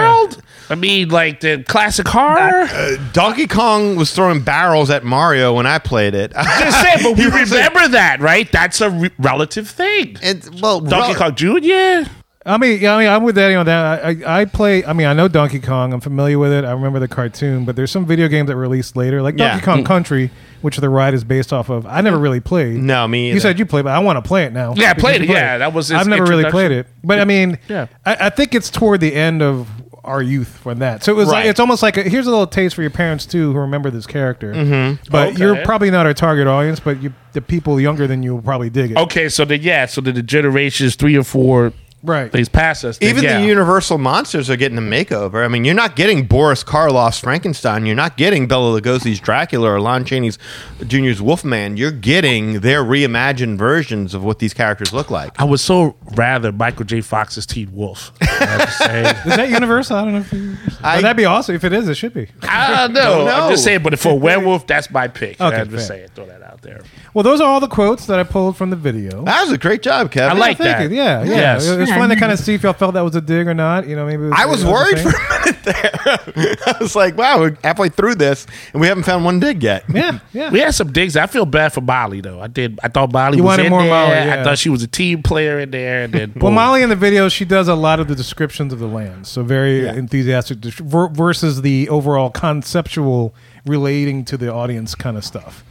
World? I mean, like the classic horror. Uh, Donkey Kong was throwing barrels at Mario when I played it. Just saying, but we He was a- remember that, right? That's a re- relative thing. It's, well, Donkey rel- Kong Jr. I mean, yeah, I mean, I'm with Danny on that. I, I, I play. I mean, I know Donkey Kong. I'm familiar with it. I remember the cartoon, but there's some video games that released later, like Yeah. Donkey Kong mm. Country, which the ride is based off of. I never really played. No, me You said you played, but I want to play it now. Yeah, I played it. played Yeah, that was his I've never really played it, but I mean, Yeah. I, I think it's toward the end of our youth for that. So it was like it's almost like a, here's a little taste for your parents too, who remember this character. Mm-hmm. But Okay. you're probably not our target audience, but you, the people younger than you will probably dig it. Okay, so the yeah, so then the generations three or four Right. things past us. then, Even yeah. the Universal monsters are getting a makeover. I mean, you're not getting Boris Karloff's Frankenstein. You're not getting Bela Lugosi's Dracula or Lon Chaney's Jr.'s Wolfman. You're getting their reimagined versions of what these characters look like. I would so rather Michael J. Fox's Teen Wolf. I have to say. Is that Universal? I don't know if you, I- but that'd be awesome. If it is, it should be. I don't know. Don't. I'm just saying, but for a werewolf, that's my pick. Okay, I'm just fair. saying, throw that out. out there. Well, those are all the quotes that I pulled from the video. That was a great job, Kevin. I like Thank that. you. Yeah, yeah. Yes. It was fun to kind of see if y'all felt that was a dig or not. You know, maybe it was, I was it worried for a minute there. I was like, wow, we're halfway through this and we haven't found one dig yet. Yeah, yeah. We had some digs. I feel bad for Molly though. I did. I thought Molly You was wanted in more there. Molly, I thought she was a team player in there. And then Well, boom. Molly in the video, she does a lot of the descriptions of the land, so very Yeah. enthusiastic ver- versus the overall conceptual relating to the audience kind of stuff.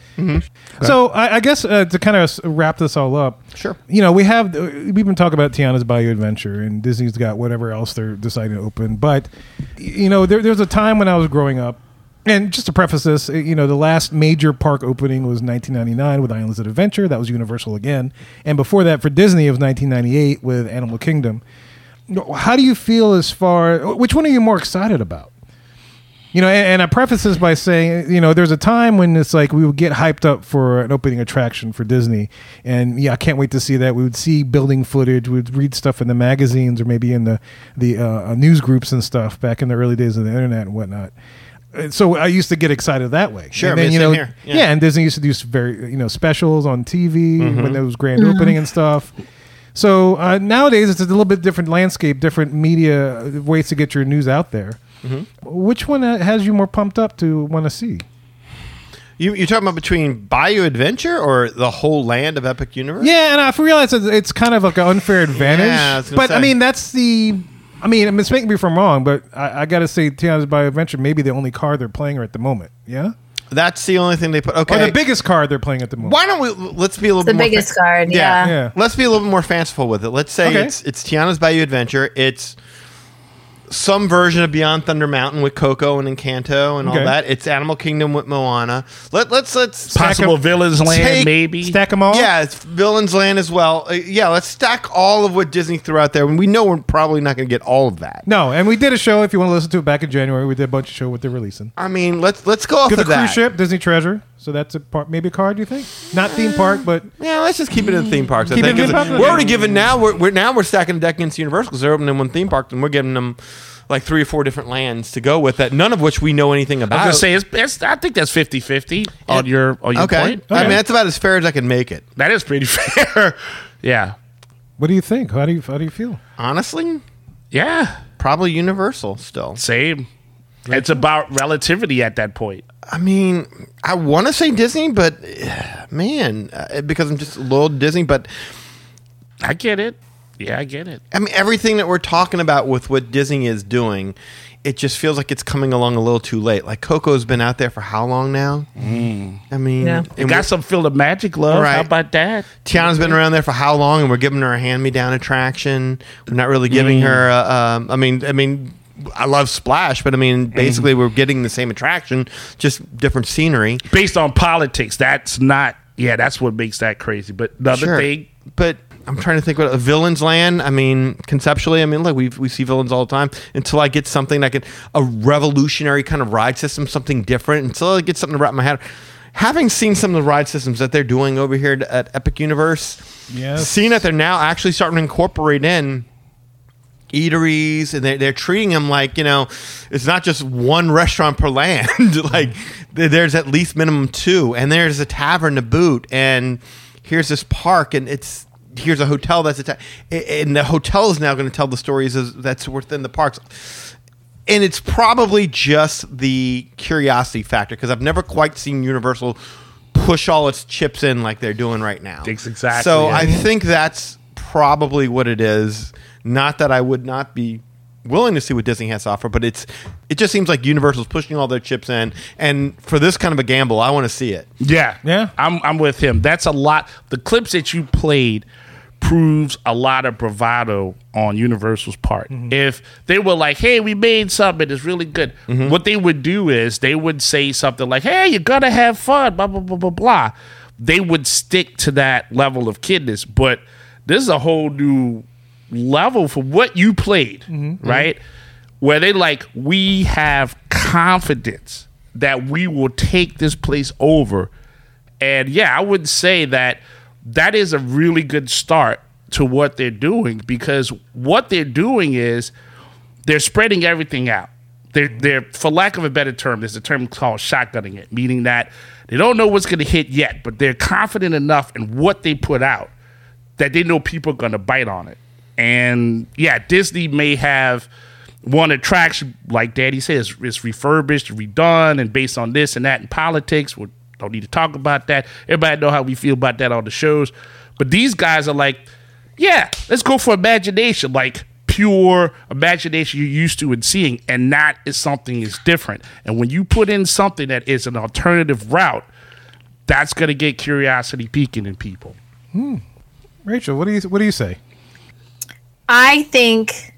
So I, I guess uh, to kind of wrap this all up, Sure. You know, we have uh, we've been talking about Tiana's Bayou Adventure, and Disney's got whatever else they're deciding to open. But you know, there, there's a time when I was growing up, and just to preface this, uh, you know, the last major park opening was 1999 with Islands of Adventure. That was Universal again, and before that for Disney it was 1998 with Animal Kingdom. How do you feel as far? Which one are you more excited about? You know, and, and I preface this by saying, you know, there's a time when it's like we would get hyped up for an opening attraction for Disney, and yeah, I can't wait to see that. We would see building footage, we would read stuff in the magazines or maybe in the the uh, news groups and stuff back in the early days of the internet and whatnot. Uh, So I used to get excited that way. Sure, and then, you same know, here. Yeah. Yeah. and Disney used to do s- very you know specials on TV Mm-hmm. when there was grand opening and stuff. So uh, nowadays it's a little bit different landscape, different media uh, ways to get your news out there. Mm-hmm. Which one uh, has you more pumped up to want to see? You, you're talking about between Bayou Adventure or the whole land of Epic Universe? Yeah, and I realize it's, it's kind of like an unfair advantage. Yeah, I was gonna but I mean, that's the. I mean, mistake me if I'm wrong, but I, I got to say, Tiana's Bayou Adventure may be the only card they're playing at the moment. Yeah, That's the only thing they put. or Okay. the biggest card they're playing at the moment. Why don't we let's be a little The bit more biggest card, yeah. Yeah. Let's be a little bit more fanciful with it. Let's say Okay. it's it's Tiana's Bayou Adventure. It's some version of Beyond Thunder Mountain with Coco and Encanto and all that. It's Animal Kingdom with Moana. Let let's let's possible Stack 'em- villains land, take- maybe. Stack them all. Yeah, it's Villains Land as well. Uh, yeah, let's stack all of what Disney threw out there. And we know we're probably not going to get all of that. No, and we did a show. If you want to listen to it back in January, we did a bunch of show what they're releasing. I mean, let's let's go off Get the of cruise that. ship, Disney Treasure. So that's a part, maybe a card. You think? Not theme park, but Yeah, let's just keep it in theme parks. I Keep it think in theme 'Cause parks? we're already giving now. We're, we're now we're stacking the deck against Universal because they're opening one theme park and we're giving them like three or four different lands to go with that. None of which we know anything about. I was about. gonna say it's, it's I think that's 50-50 on your on your okay, point. I mean that's about as fair as I can make it. That is pretty fair. yeah. what do you think? How do you how do you feel? Honestly, Yeah. probably Universal still. Same. It's about relativity at that point. I mean, I want to say Disney, but uh, man, uh, because I'm just loyal to Disney. But I get it. Yeah, I get it. I mean, everything that we're talking about with what Disney is doing, it just feels like it's coming along a little too late. Like Coco's been out there for how long now? Mm. I mean, Yeah. It and got some feel of magic love. Right. How about that? Tiana's been around there for how long, and we're giving her a hand-me-down attraction. We're not really giving her. Uh, um, I mean, I mean, I love Splash, but I mean, mm-hmm. basically, we're getting the same attraction, just different scenery. Based on politics, that's not. Yeah, that's what makes that crazy. But the other Sure. thing, but I'm trying to think what a villain's land. I mean, conceptually, I mean, look, we we see villains all the time. Until I get something that could a revolutionary kind of ride system, something different. Until I get something to wrap my head. Having seen some of the ride systems that they're doing over here at Epic Universe, Yes. seeing that they're now actually starting to incorporate in eateries and they're, they're treating them like you know it's not just one restaurant per land. Like there's at least minimum two and there's a tavern to boot and here's this park and it's here's a hotel that's a and the hotel is now going to tell the stories that's within the parks. And it's probably just the curiosity factor because i've never quite seen universal push all its chips in like they're doing right now. That's exactly so it. i think that's probably what it is not that i would not be willing to see what disney has to offer but it's it just seems like universal's pushing all their chips in and for this kind of a gamble i want to see it yeah, Yeah. I'm I'm with him. That's a lot. The clips that you played proves a lot of bravado on Universal's part. Mm-hmm. If they were like, "Hey, we made something that's really good," mm-hmm. what they would do is they would say something like, "Hey, you're gonna have fun," blah blah blah blah blah. They would stick to that level of kidness, but this is a whole new level for what you played, mm-hmm. Mm-hmm. right? Where they like, we have confidence that we will take this place over. And yeah, I would say that that is a really good start to what they're doing because what they're doing is they're spreading everything out. they're mm-hmm. they're for lack of a better term, there's a term called shotgunning it, meaning that they don't know what's going to hit yet, but they're confident enough in what they put out that they know people are going to bite on it. And yeah, Disney may have one attraction, like Danny says, is refurbished, redone, and based on this and that in politics. We don't need to talk about that. Everybody know how we feel about that on the shows. But these guys are like, yeah, let's go for imagination, like pure imagination you're used to and seeing, and that is something is different. And when you put in something that is an alternative route, that's to get curiosity peaking in people. Hmm. Rachel, what do you what do you say? I think,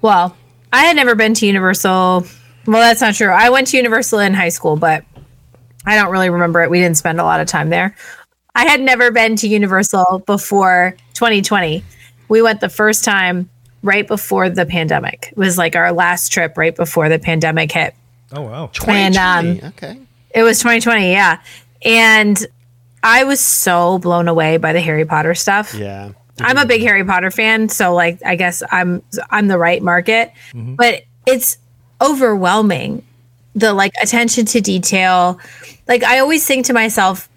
well, I had never been to Universal. Well, that's not true. I went to Universal in high school, but I don't really remember it. We didn't spend a lot of time there. I had never been to Universal before 2020. We went the first time right before the pandemic. It was like our last trip right before the pandemic hit. Oh wow. And um, okay. it was 2020, yeah. And I was so blown away by the Harry Potter stuff. Yeah. I'm a big Harry Potter fan, so like I guess I'm I'm the right market. Mm-hmm. But it's overwhelming the like attention to detail. Like I always think to myself,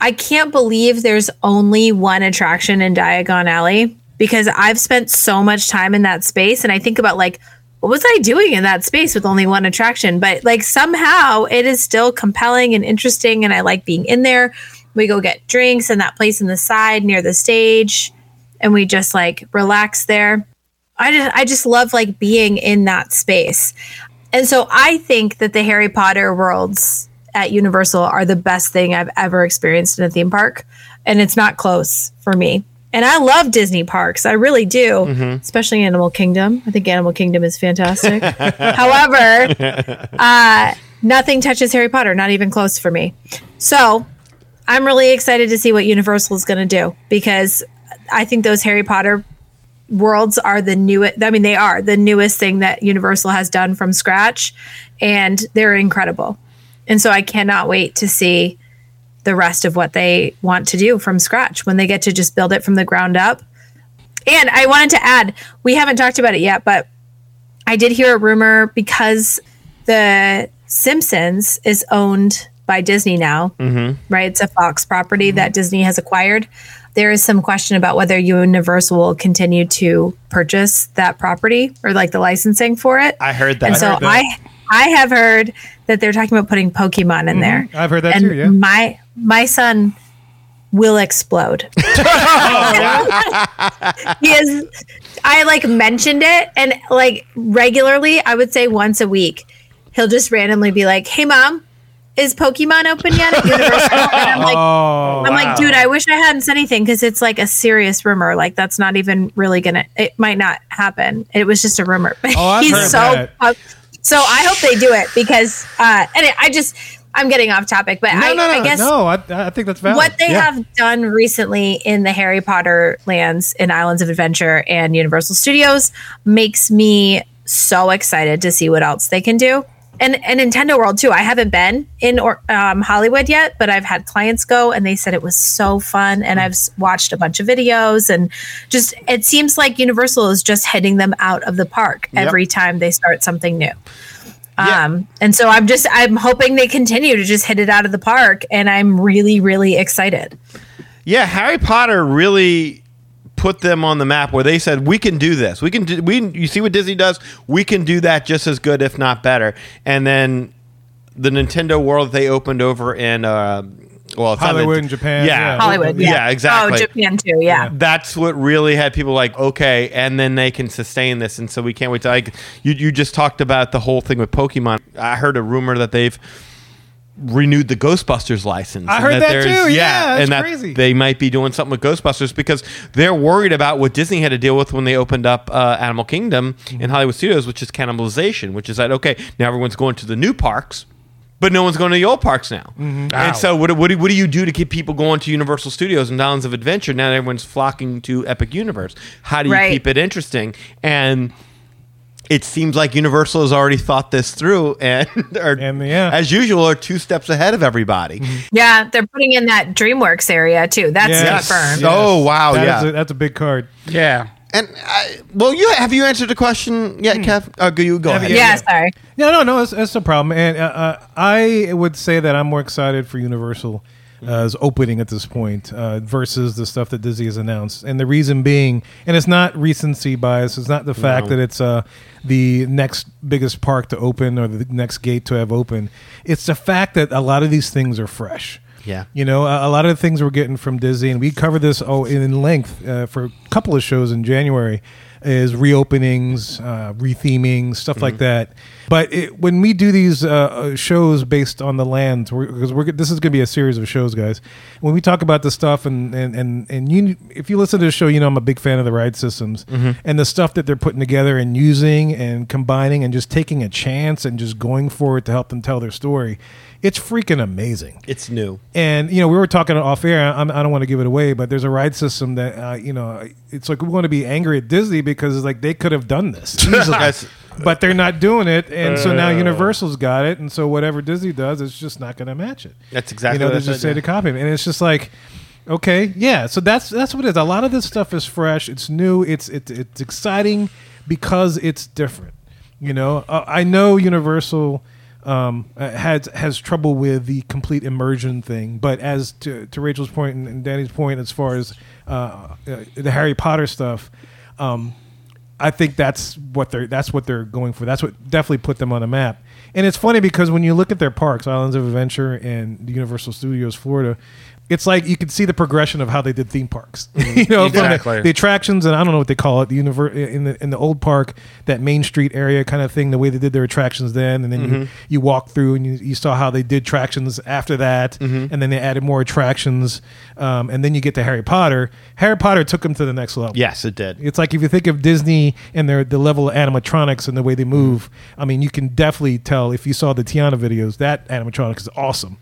I can't believe there's only one attraction in Diagon Alley because I've spent so much time in that space and I think about like what was I doing in that space with only one attraction? But like somehow it is still compelling and interesting and I like being in there. We go get drinks in that place in the side near the stage and we just like relax there. I just I just love like being in that space. And so I think that the Harry Potter worlds at Universal are the best thing I've ever experienced in a theme park. And it's not close for me. And I love Disney parks. I really do, especially Animal Kingdom. I think Animal Kingdom is fantastic. However, uh, nothing touches Harry Potter, not even close for me. So I'm really excited to see what Universal is going to do because I think those Harry Potter worlds are the newest. I mean, they are the newest thing that Universal has done from scratch, and they're incredible. And so I cannot wait to see the rest of what they want to do from scratch when they get to just build it from the ground up. And I wanted to add, we haven't talked about it yet, but I did hear a rumor because the Simpsons is owned by Disney now, Mm-hmm. right? It's a Fox property that Disney has acquired. There is some question about whether Universal will continue to purchase that property or like the licensing for it. I heard that. And so I. I have heard that they're talking about putting Pokemon in mm-hmm. there. I've heard that and too, yeah. My my son will explode. he is I like mentioned it and like regularly, I would say once a week, he'll just randomly be like, Hey mom, is Pokemon open yet at Universal? And I'm like, Oh, I'm like, dude, I wish I hadn't said anything because it's like a serious rumor. Like that's not even really gonna. It might not happen. It was just a rumor. But Oh, I've he's heard so. that. so I hope they do it because. uh And I just, I'm getting off topic, but I, no, no, no, I guess no. I, I think that's valid. what they Yeah. have done recently in the Harry Potter lands in Islands of Adventure and Universal Studios makes me so excited to see what else they can do. And and Nintendo World too. I haven't been in or, um, Hollywood yet, but I've had clients go and they said it was so fun. And I've watched a bunch of videos and just it seems like Universal is just hitting them out of the park Yep. every time they start something new. Um, and so I'm just I'm hoping they continue to just hit it out of the park, and I'm really really excited. Yeah, Harry Potter really put them on the map where they said we can do this. We can do we you see what Disney does? We can do that just as good if not better. And then the Nintendo World they opened over in uh well, it's not Hollywood Nint- in Japan, Yeah. yeah. Hollywood, yeah, Yeah, exactly. Oh, Japan too, yeah. That's what really had people like, okay, and then they can sustain this, and so we can't wait to like you. You just talked about the whole thing with Pokemon. I heard a rumor that they've renewed the Ghostbusters license. I and heard that there's- too. Yeah, that's and that crazy. they might be doing something with Ghostbusters because they're worried about what Disney had to deal with when they opened up uh, Animal Kingdom Mm-hmm. in Hollywood Studios, which is cannibalization, which is that okay? Now everyone's going to the new parks. But no one's going to the old parks now, Mm-hmm. And so what, what, do, what do you do to keep people going to Universal Studios and Islands of Adventure? Now everyone's flocking to Epic Universe. How do you Right. keep it interesting? And it seems like Universal has already thought this through, and, are, as usual, are two steps ahead of everybody. Yeah, they're putting in that DreamWorks area too. That's Yes. confirmed. Oh, wow, That yeah. a, that's a big card. Yeah. And I, well, you have you answered the question yet, Kev? Uh, go you go ahead. Yeah, sorry. No, no, no. It's, it's a problem, and uh, uh, I would say that I'm more excited for Universal uh, as opening at this point uh, versus the stuff that Disney has announced, and the reason being, and it's not recency bias. It's not the fact No. that it's uh, the next biggest park to open or the next gate to have open. It's the fact that a lot of these things are fresh. Yeah. You know, a, a lot of the things we're getting from Disney, and we covered this oh, in length uh, for a couple of shows in January, is reopenings, uh, retheming, stuff like that. But it, when we do these uh, uh, shows based on the lands, because we're, this is going to be a series of shows, guys. When we talk about the stuff, and and and and you, if you listen to the show, you know I'm a big fan of the ride systems Mhm. and the stuff that they're putting together and using and combining and just taking a chance and just going for it to help them tell their story. It's freaking amazing. It's new. And you know, we were talking off air. I'm, I don't want to give it away, but there's a ride system that uh, you know, it's like we want to be angry at Disney because it's like they could have done this, easily. Yes. But they're not doing it, and so now Uh. Universal's got it, and so whatever Disney does, it's just not going to match it. That's exactly you know what they just say to copy, 'em. and it's just like. Okay, yeah. So that's that's what it is. A lot of this stuff is fresh. It's new. It's it's it's exciting because it's different. You know, uh, I know Universal um, uh, has has trouble with the complete immersion thing, but as to, to Rachel's point and, and Danny's point, as far as uh, uh, the Harry Potter stuff, um, I think that's what they're that's what they're going for. That's what definitely put them on the map. And it's funny because when you look at their parks, Islands of Adventure and Universal Studios Florida, it's like you can see the progression of how they did theme parks. you know, from the- the, attractions and I don't know what they call it, the univer- in the in the old park, that Main Street area kind of thing, the way they did their attractions then, and then you, Mhm. you walk through and you, you saw how they did attractions after that, Mhm. and then they added more attractions, um, and then you get to Harry Potter. Harry Potter took them to the next level. Yes, it did. It's like if you think of Disney and their the level of animatronics and the way they move. I mean, you can definitely tell if you saw the Tiana videos. That animatronic is awesome.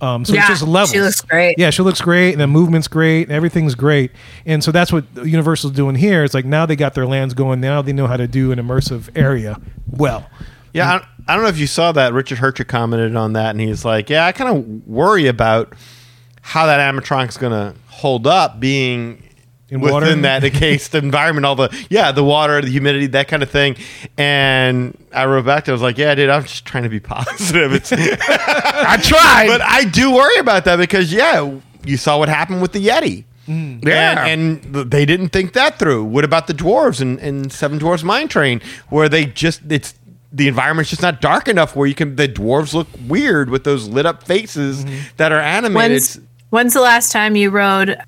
Um, so Yeah, it's just levels. she looks great. Yeah, she looks great, and the movement's great, and everything's great. And so that's what Universal's doing here. It's like now they got their lands going. Now they know how to do an immersive area well. Yeah, I, I don't know if you saw that. Richard Hercher commented on that, and he's like, "Yeah, I kind of worry about how that animatronic's going to hold up, being In within water? that encased environment, all the yeah, the water, the humidity, that kind of thing." And I wrote back to, I was like, "Yeah, dude, I'm just trying to be positive." It's I tried, but I do worry about that because yeah, you saw what happened with the Yeti. Mm. Yeah. And, and they didn't think that through. What about the dwarves and, in Seven Dwarfs Mine Train, where they just it's the environment's just not dark enough where you can the dwarves look weird with those lit up faces mm-hmm. that are animated. When's, when's the last time you rode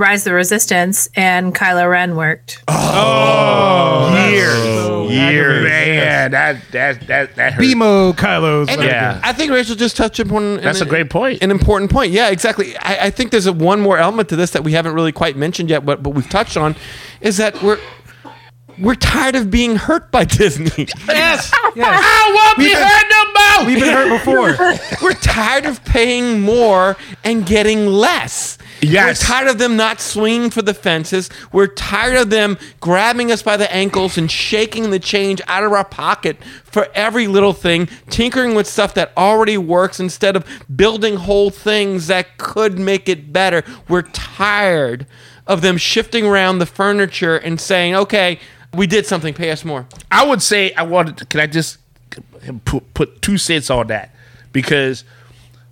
Rise of the Resistance and Kylo Ren worked? Oh, oh years, oh, years. man. That that that that hurt. BMO Kylo's. And Yeah. I think Rachel just touched upon That's an, a great point. An important point. Yeah, exactly. I, I think there's a one more element to this that we haven't really quite mentioned yet, but but we've touched on, is that we're we're tired of being hurt by Disney. Yes. I won't be We've been- hurt no more. We've been hurt before. We're tired of paying more and getting less. Yes. We're tired of them not swinging for the fences. We're tired of them grabbing us by the ankles and shaking the change out of our pocket for every little thing, tinkering with stuff that already works instead of building whole things that could make it better. We're tired of them shifting around the furniture and saying, okay, we did something, pay us more. I would say I wanted. To, can I just put, put two cents on that because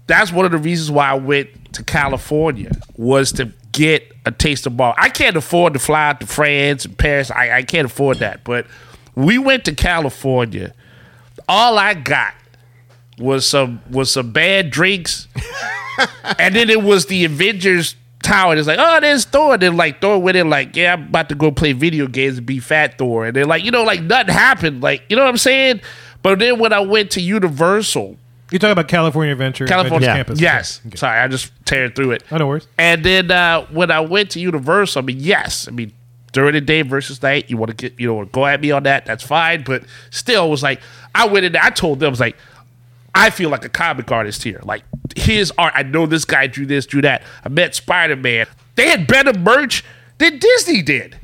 that's one of the reasons why I went to California was to get a taste of ball. I can't afford to fly out to France and Paris. I, I can't afford that. But we went to California. All I got was some was some bad drinks, and then it was the Avengers Tower. And it's like, oh, there's Thor. And then like Thor went in like, yeah, I'm about to go play video games and be fat Thor. And then like, you know, like nothing happened. Like, you know what I'm saying? But then when I went to Universal, You're talking about California Adventure, California Adventure Campus. Yes. Sorry, I just teared through it. Oh, no worries. And then uh, when I went to Universal, I mean, yes, I mean during the day versus night, you want to get you know go at me on that, that's fine. But still, it was like I went in there, I told them, I was like, I feel like a comic artist here. Like his art, I know this guy drew this, drew that. I met Spider Man. They had better merch than Disney did.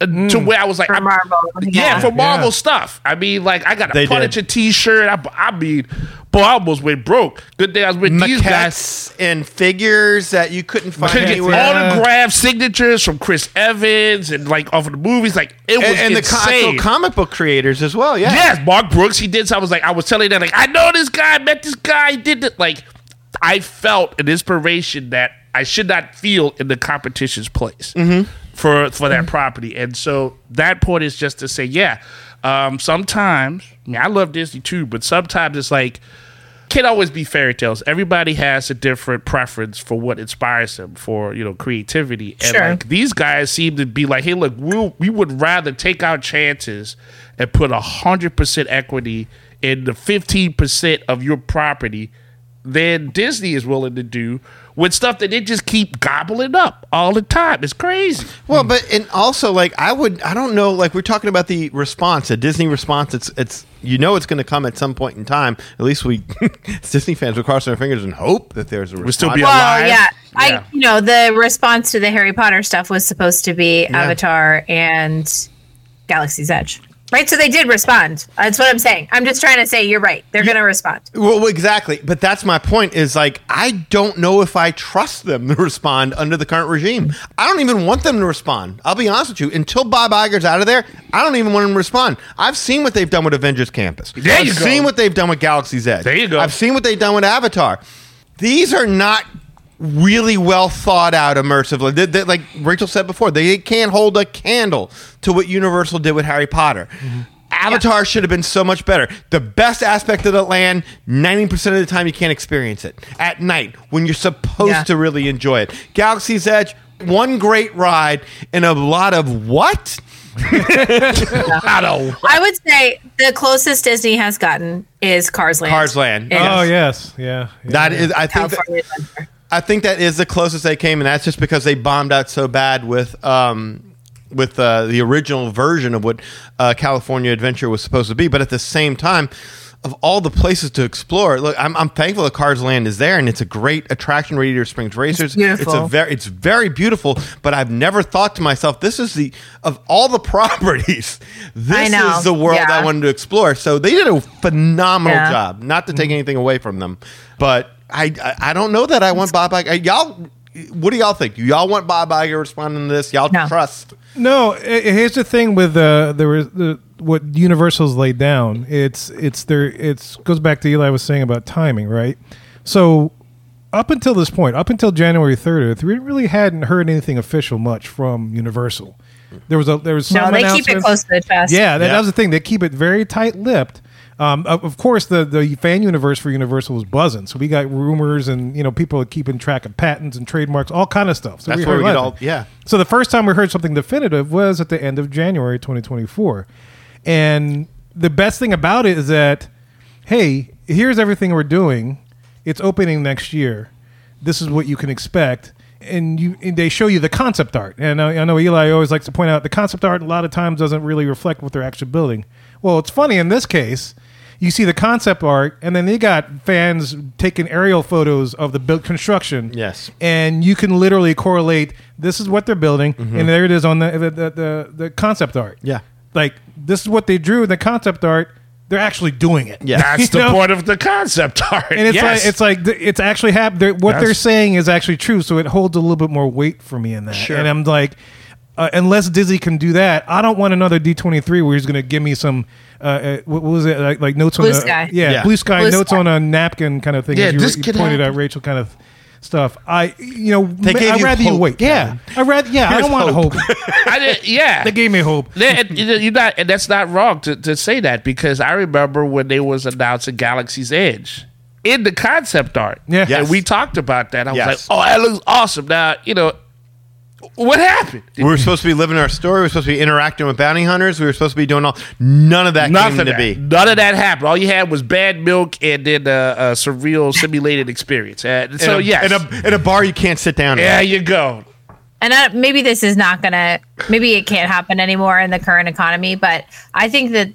Uh, To where I was like, For Marvel, yeah, yeah. for Marvel Yeah. stuff. I mean, like I got a They Punisher T-shirt. I, I mean, boy, I almost went broke. Good thing I was with these guys. And figures that you couldn't find Couldn't get anywhere. autograph signatures from Chris Evans and like off of the movies. Like it was and, and the co- insane. actual comic book creators as well. Yeah. Yes, Mark Brooks. He did. So I was like, I was telling that, like, I know this guy. I met this guy. He did it. Like, I felt an inspiration that I should not feel in the competition's place Mm-hmm. for for that property. And so that point is just to say, yeah. Um, sometimes, I mean, I love Disney too, but sometimes it's like can't always be fairy tales. Everybody has a different preference for what inspires them for you know creativity, and Sure. like these guys seem to be like, hey, look, we'll, we would rather take our chances and put a hundred percent equity in the fifteen percent of your property than Disney is willing to do with stuff that they just keep gobbling up all the time. It's crazy. Well, but and also like I would I don't know like we're talking about the response, a Disney response. It's it's you know it's going to come at some point in time. At least we as Disney fans will cross our fingers and hope that there's a response. We still be alive. Well, yeah. I, you know, the response to the Harry Potter stuff was supposed to be Avatar and Galaxy's Edge, right? So they did respond. That's what I'm saying. I'm just trying to say you're right. They're going to respond. Well, exactly. But that's my point is like, I don't know if I trust them to respond under the current regime. I don't even want them to respond. I'll be honest with you. Until Bob Iger's out of there, I don't even want them to respond. I've seen what they've done with Avengers Campus. There I've you go. seen what they've done with Galaxy's Edge. There you go. I've seen what they've done with Avatar. These are not really well thought out immersively. They- they- like Rachel said before, they can't hold a candle to what Universal did with Harry Potter. Mm-hmm. Avatar should have been so much better. The best aspect of the land, 90% of the time you can't experience it. At night, when you're supposed Yeah. to really enjoy it. Galaxy's Edge, one great ride and a lot of what? I don't. I would say the closest Disney has gotten is Cars Land. Cars Land. And Oh yes, yeah. yeah. That is, I think, that, California Adventure. I think that is the closest they came, and that's just because they bombed out so bad with um, with uh, the original version of what uh, California Adventure was supposed to be. But at the same time, of all the places to explore, look, I'm, I'm thankful that Cars Land is there, and it's a great attraction. Radiator Springs Racers, beautiful. It's a very, it's very beautiful. But I've never thought to myself, this is the of all the properties, this is the world yeah. I wanted to explore. So they did a phenomenal Yeah. job. Not to take anything away from them, but I I, I don't know that I want Bob Iger. Y'all, what do y'all think? Y'all want Bob Iger responding to this? Y'all No. trust? No, i- i- here's the thing with uh, there was the what Universal's laid down. It's it's there. It's goes back to Eli was saying about timing, right? So up until this point, up until January 30th, we really hadn't heard anything official much from Universal. There was a there was some No, they keep it announcements. close to the chest. Yeah, that, Yeah. that was the thing. They keep it very tight lipped. Um, of, course, the the fan universe for Universal was buzzing. So we got rumors and you know people are keeping track of patents and trademarks, all kind of stuff. So That's we where we get all- yeah. So the first time we heard something definitive was at the end of January 2024, and the best thing about it is that, hey, here's everything we're doing. It's opening next year. This is what you can expect. And you, and they show you the concept art. And I, I know Eli always likes to point out the concept art a lot of times doesn't really reflect what they're actually building. Well, it's funny in this case, you see the concept art, and then they got fans taking aerial photos of the built construction. Yes. and you can literally correlate. This is what they're building, and mm-hmm. there it is on the the, the the the concept art. Yeah. like this is what they drew in the concept art. They're actually doing it. Yeah. That's the know? point of the concept art. And it's yes. like it's like it's actually happened. What they're saying is actually true, so it holds a little bit more weight for me in that. Sure. And I'm like, uh, unless Dizzy can do that, I don't want another D23 where he's going to give me some. Uh, uh, what what was it like, like notes Blue on the sky. yeah, Yeah. blue sky Blue notes sky. on a napkin kind of thing. Yeah, as you, this you could pointed happen. out Rachel kind of stuff. I you know They ma- gave I'd you rather you hope, wait. Yeah, I rather yeah. I don't want hope. hope. I did, yeah. they gave me hope. You know, you're not, and that's not wrong to, to say that because I remember when they was announcing Galaxy's Edge in the concept art. Yeah. Yes. and we talked about that. I was Yes. like, "Oh, that looks awesome!" Now, you know, what happened? We were supposed to be living our story. We were supposed to be interacting with bounty hunters. We were supposed to be doing all. None of that Nothing came to that. be. None of that happened. All you had was bad milk and then uh, a surreal simulated experience. Uh, so in a, yes, in a in a bar you can't sit down. in. there you go. and I, maybe this is not gonna maybe it can't happen anymore in the current economy but i think that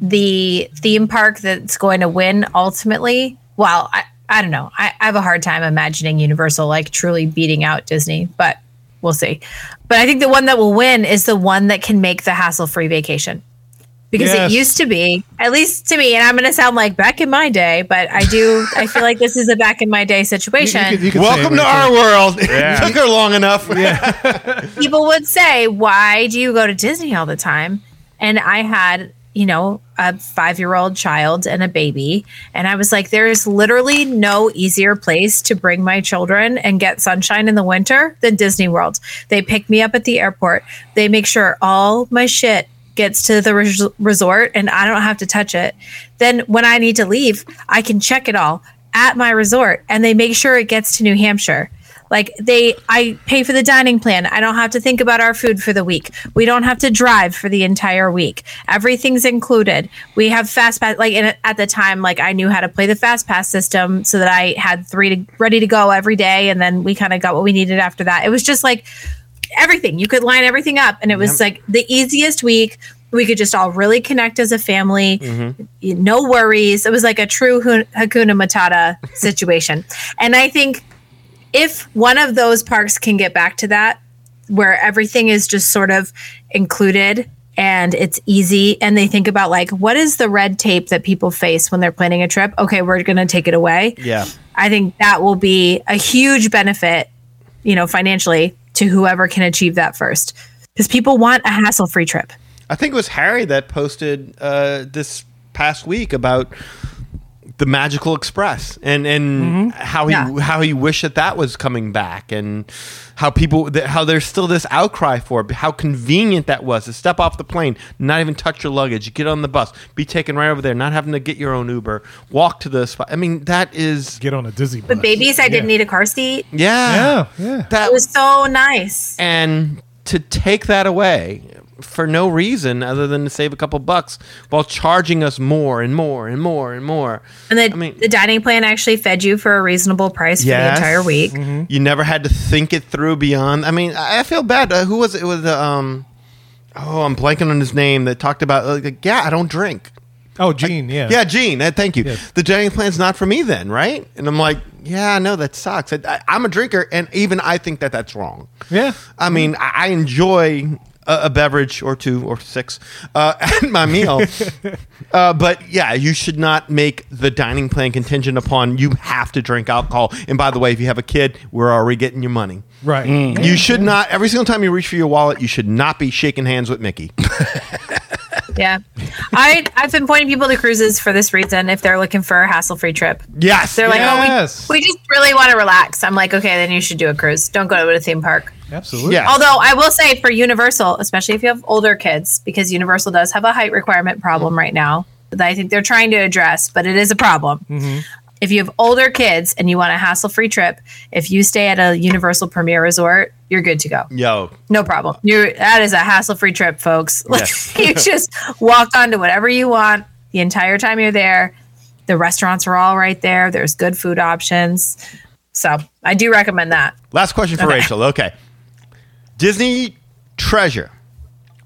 the theme park that's going to win ultimately well i, I don't know I, I have a hard time imagining universal like truly beating out disney but we'll see but i think the one that will win is the one that can make the hassle free vacation because Yes. it used to be, at least to me, and I'm going to sound like back in my day, but I do, I feel like this is a back in my day situation. Welcome to our world. it took her long enough. People would say, Why do you go to Disney all the time? And I had, you know, a five year old child and a baby. And I was like, There's literally no easier place to bring my children and get sunshine in the winter than Disney World. They pick me up at the airport, they make sure all my shit gets to the res- resort and I don't have to touch it. Then when I need to leave, I can check it all at my resort and they make sure it gets to New Hampshire. Like they I pay for the dining plan. I don't have to think about our food for the week. We don't have to drive for the entire week. Everything's included. We have fast pass like in, at the time like I knew how to play the fast pass system so that I had 3 to, ready to go every day and then we kind of got what we needed after that. It was just like everything. You could line everything up, and it was Yep. like the easiest week. We could just all really connect as a family. Mhm. No worries. It was like a true Hakuna Matata situation. and I think if one of those parks can get back to that, where everything is just sort of included and it's easy, and they think about like, what is the red tape that people face when they're planning a trip? Okay, we're going to take it away. Yeah. I think that will be a huge benefit, you know, financially to whoever can achieve that first. Because people want a hassle free trip. I think it was Harry that posted uh, this past week about the Magical Express and and mm-hmm. how he Yeah. how he wished that that was coming back and how people how there's still this outcry for it, how convenient that was to step off the plane, not even touch your luggage, get on the bus, be taken right over there, not having to get your own Uber, walk to the spot. I mean, that is get on a Disney bus. But babies, I didn't need a car seat. Yeah, yeah. That was so nice. and to take that away for no reason other than to save a couple bucks while charging us more and more and more and more. And the, the dining plan actually fed you for a reasonable price for the entire week. You never had to think it through beyond. I mean, I I feel bad. Uh, who was it? It was uh, um. Oh, I'm blanking on his name. That talked about uh, like, yeah, I don't drink. Oh, Gene, yeah. Yeah, Gene. Uh, thank you. The dining plan's not for me then, right? And I'm like, yeah, no, that sucks. I, I, I'm a drinker, and even I think that that's wrong. Yeah. I mean, I, I enjoy a, a beverage or two or six uh, at my meal, uh, but yeah, you should not make the dining plan contingent upon you have to drink alcohol. And by the way, if you have a kid, we're already getting your money. Right. Mm. You should not. Every single time you reach for your wallet, you should not be shaking hands with Mickey. Yeah. I, I've been pointing people to cruises for this reason if they're looking for a hassle free trip. Yes. They're like, Yes. oh, we, we just really want to relax. I'm like, okay, then you should do a cruise. Don't go to a theme park. Absolutely. Although I will say for Universal, especially if you have older kids, because Universal does have a height requirement problem mm-hmm. right now that I think they're trying to address, but it is a problem. Mm-hmm. If you have older kids and you want a hassle free trip, if you stay at a Universal Premier Resort, you're good to go. Yo, No problem. You that is a hassle free trip, folks. Like, Yes. you just walk onto whatever you want the entire time you're there. The restaurants are all right there. There's good food options. So I do recommend that. Last question for Okay. Rachel. Okay. Disney treasure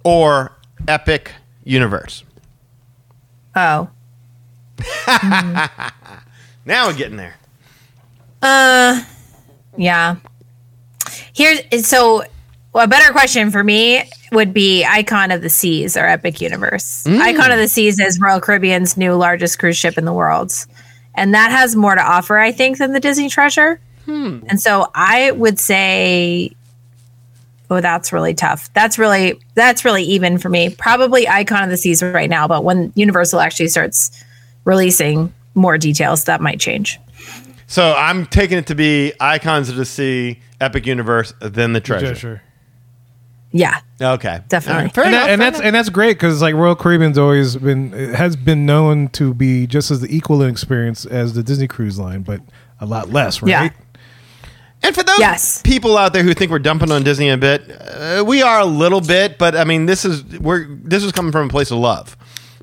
or epic universe? Oh. Hmm. Now we're getting there. Uh, yeah. Here's so a better question for me would be Icon of the Seas or Epic Universe. Mm. Icon of the Seas is Royal Caribbean's new largest cruise ship in the world, and that has more to offer, I think, than the Disney Treasure. And so I would say, oh, that's really tough. That's really that's really even for me. Probably Icon of the Seas right now, but when Universal actually starts releasing more details, that might change. So I'm taking it to be Icons of the Sea, Epic Universe, then the treasure. Treasure. Yeah. Okay. Definitely. All right. Fair and, that- and fair that's and that's great because like Royal Caribbean's always been has been known to be just as the equal in experience as the Disney Cruise Line, but a lot less, right? Yeah. And for those people out there who think we're dumping on Disney a bit, uh, we are a little bit, but I mean, this is we're this is coming from a place of love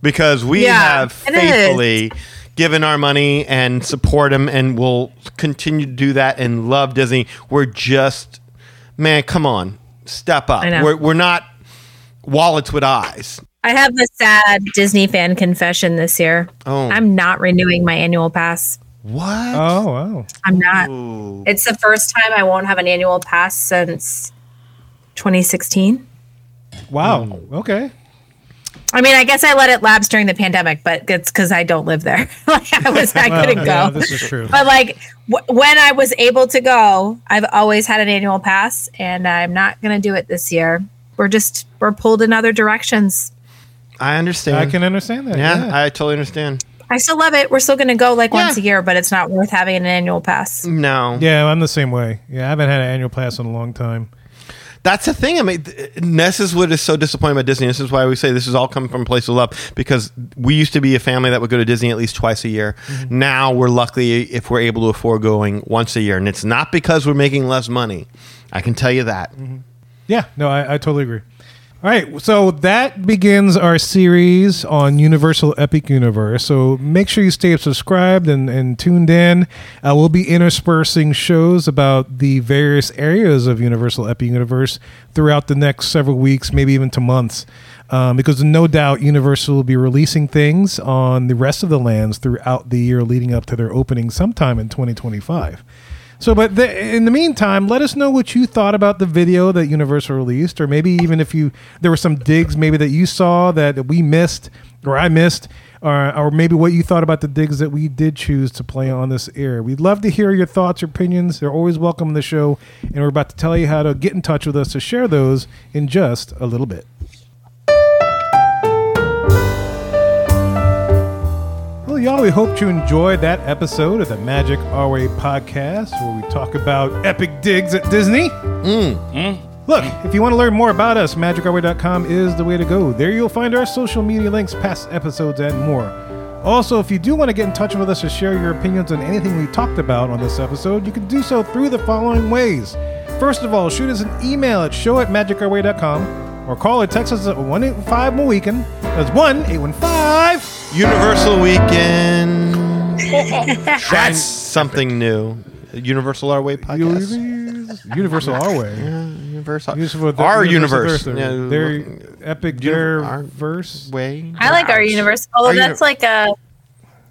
because we Yeah, have it is. Faithfully given our money and support them, and we'll continue to do that and love Disney. We're just, man, come on, step up. I know. We're we're not wallets with eyes. I have a sad Disney fan confession this year. Oh. I'm not renewing my annual pass. What? Oh, wow. I'm not. It's the first time I won't have an annual pass since 2016. Wow. Mm. Okay. I mean, I guess I let it lapse during the pandemic, but it's because I don't live there. like I was, I Well, couldn't yeah, go. this is true. But like w- when I was able to go, I've always had an annual pass, and I'm not going to do it this year. We're just we're pulled in other directions. I understand. I can understand that. yeah, Yeah. I totally understand. I still love it. We're still going to go like once a year, but it's not worth having an annual pass. No. Yeah, I'm the same way. Yeah, I haven't had an annual pass in a long time. That's the thing. I mean, th- this is what is so disappointing about Disney. This is why we say this is all coming from a place of love because we used to be a family that would go to Disney at least twice a year. Mm-hmm. Now we're lucky if we're able to afford going once a year, and it's not because we're making less money. I can tell you that. Yeah, no, I, I totally agree. All right, so that begins our series on Universal Epic Universe. So make sure you stay subscribed and, and tuned in. Uh, we'll be interspersing shows about the various areas of Universal Epic Universe throughout the next several weeks, maybe even to months. Um, because no doubt Universal will be releasing things on the rest of the lands throughout the year leading up to their opening sometime in 2025. So, but the, in the meantime, let us know what you thought about the video that Universal released, or maybe even if you there were some digs maybe that you saw that we missed or I missed, or or maybe what you thought about the digs that we did choose to play on this air. We'd love to hear your thoughts or opinions. They're always welcome in the show, and we're about to tell you how to get in touch with us to share those in just a little bit. Y'all, we hope you enjoyed that episode of the Magic Our Way podcast where we talk about epic digs at Disney. Mm. Mm. Look, if you want to learn more about us, magicourway.com is the way to go. There you'll find our social media links, past episodes, and more. Also, if you do want to get in touch with us to share your opinions on anything we talked about on this episode, you can do so through the following ways. First of all, shoot us an email at show at magicourway.com or call or text us at 185 Mohican. That's 1 815 Universal Weekend. That's something new. Universal Our Way podcast. Universal Our Way. Universal. Universal- Our Universal universe. Yeah, their epic Uni- their our verse way. I like our universe, although Our uni- that's like a.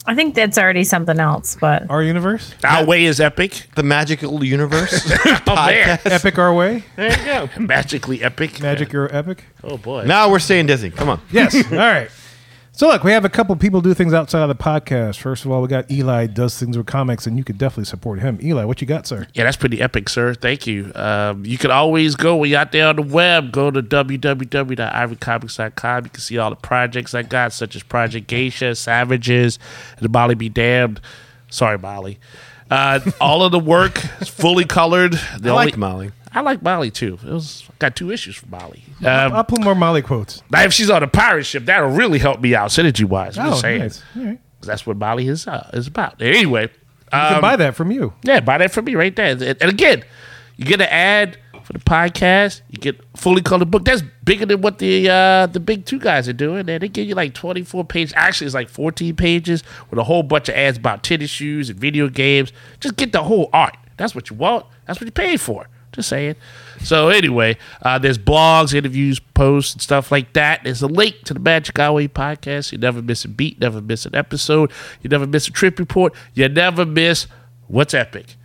I think that's already something else, but Our universe. Our way is epic. The magical universe. Oh man, Epic Our Way. there you go. Magically epic. Magic Your Epic. Oh boy. now we're saying Disney. Come on. Yes. All right. So look, we have a couple people do things outside of the podcast. First of all, we got Eli does things with comics, and you could definitely support him. Eli, what you got, sir? Yeah, that's pretty epic, sir. Thank you. Um, you can always go when you're out there on the web. Go to www.ivorycomics.com. You can see all the projects I got, such as Project Geisha, Savages, and the Molly Be Damned. Sorry, Molly. Uh, all of the work is fully colored. The I only- like Molly. I like Molly too. It was I got two issues for Molly. I'll Um, I'll put more Molly quotes. now, if she's on a pirate ship, that'll really help me out synergy wise. I'm Oh, just saying. nice. All right. 'Cause That's what Molly is uh, is about. Anyway, You can um, buy that from you. yeah, buy that from me right there. And, and again, you get an ad for the podcast. You get a fully colored book. That's bigger than what the uh, the big two guys are doing. And they give you like twenty four pages. Actually, it's like fourteen pages with a whole bunch of ads about tennis shoes and video games. Just get the whole art. That's what you want. That's what you paid for. Just saying. So anyway, uh, there's blogs, interviews, posts, and stuff like that. There's a link to the Magic Our Way podcast. You never miss a beat, never miss an episode. You never miss a trip report. You never miss what's epic.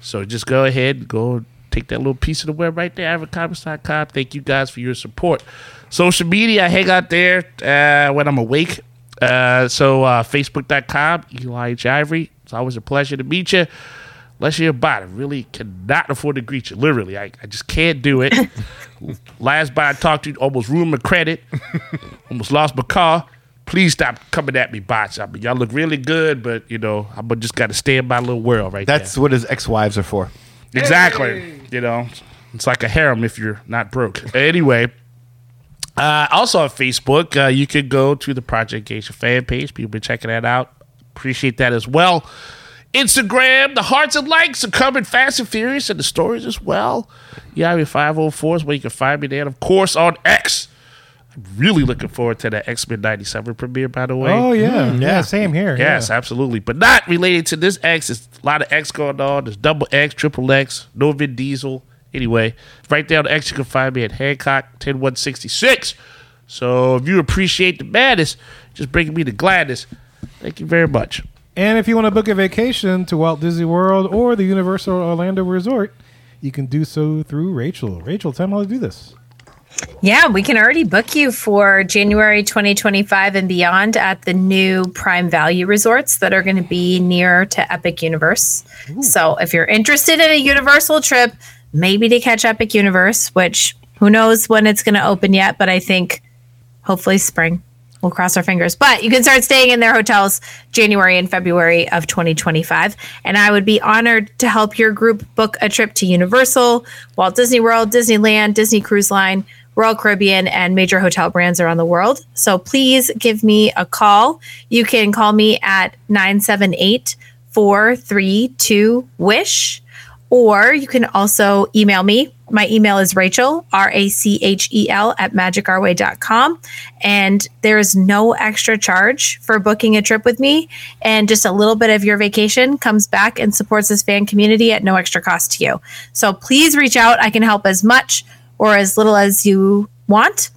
So just go ahead and go take that little piece of the web right there, ivorycomics.com. Thank you guys for your support. Social media, I hang out there uh, when I'm awake. Uh, so uh, facebook.com, Eli. Ivory. It's always a pleasure to meet you. Unless you're about it, really cannot afford to greet you. Literally, I, I just can't do it. Last time I talked to you, almost ruined my credit, almost lost my car. Please stop coming at me, bots. I mean, y'all look really good, but you know, I'm just got to stay in my little world right That's what his ex-wives are for. there. Exactly. You know, it's like a harem if you're not broke. Anyway, uh, also on Facebook, uh, you could go to the Project Geisha fan page. People been checking that out. Appreciate that as well. Instagram, the hearts and likes are coming fast and furious, and the stories as well. Yeah, your 504 is where you can find me there. And of course, on X. I'm really looking forward to the X Men 97 premiere, by the way. Oh yeah, hmm, yeah, same here. Yes, yeah. absolutely. But not related to this X. There's a lot of X going on. There's double X, triple X, no Vin Diesel. Anyway, right there on the X, you can find me at Hancock 10166. So if you appreciate the madness, just bringing me the gladness. Thank you very much. And if you want to book a vacation to Walt Disney World or the Universal Orlando Resort, you can do so through Rachel. Rachel, tell them how to do this. Yeah, we can already book you for January 2025 and beyond at the new Prime Value resorts that are going to be near to Epic Universe. So if you're interested in a Universal trip, maybe to catch Epic Universe, which who knows when it's going to open yet, but I think hopefully spring. We'll cross our fingers. But you can start staying in their hotels January and February of 2025. And I would be honored to help your group book a trip to Universal, Walt Disney World, Disneyland, Disney Cruise Line, Royal Caribbean, and major hotel brands around the world. So please give me a call. You can call me at 978 432 WISH, or you can also email me. My email is Rachel, R A C H E L, at magicourway.com. And there is no extra charge for booking a trip with me. And just a little bit of your vacation comes back and supports this fan community at no extra cost to you. So please reach out. I can help as much or as little as you want.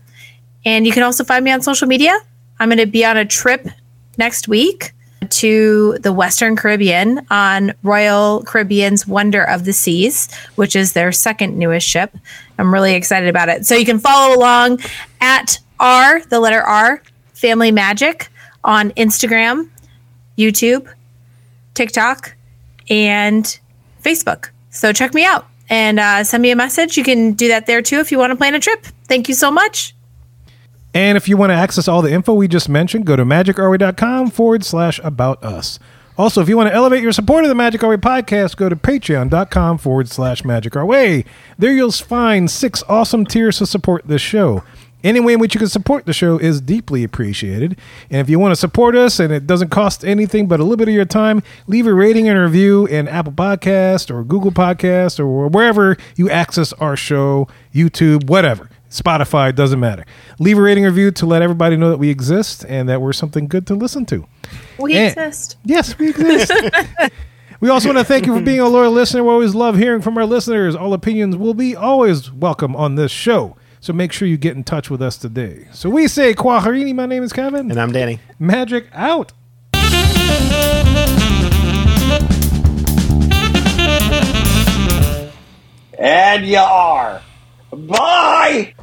And you can also find me on social media. I'm going to be on a trip next week to the Western Caribbean on Royal Caribbean's Wonder of the Seas, which is their second newest ship. I'm really excited about it. So you can follow along at R, the letter R, Family Magic on Instagram, YouTube, TikTok, and Facebook. So check me out and uh, send me a message. You can do that there too if you want to plan a trip. Thank you so much. And if you want to access all the info we just mentioned, go to magicourway.com forward slash about us. Also, if you want to elevate your support of the Magic Our Way podcast, go to patreon.com forward slash magic our way. There you'll find six awesome tiers to support this show. Any way in which you can support the show is deeply appreciated. And if you want to support us and it doesn't cost anything but a little bit of your time, leave a rating and review in Apple Podcast or Google Podcast or wherever you access our show, YouTube, whatever. Spotify, doesn't matter. Leave a rating review to let everybody know that we exist and that we're something good to listen to. We And- exist. Yes, we exist. we also want to thank you for being a loyal listener. We always love hearing from our listeners. All opinions will be always welcome on this show. So make sure you get in touch with us today. So we say Quaharini. My name is Kevin. And I'm Danny. Magic out. And you are. Bye!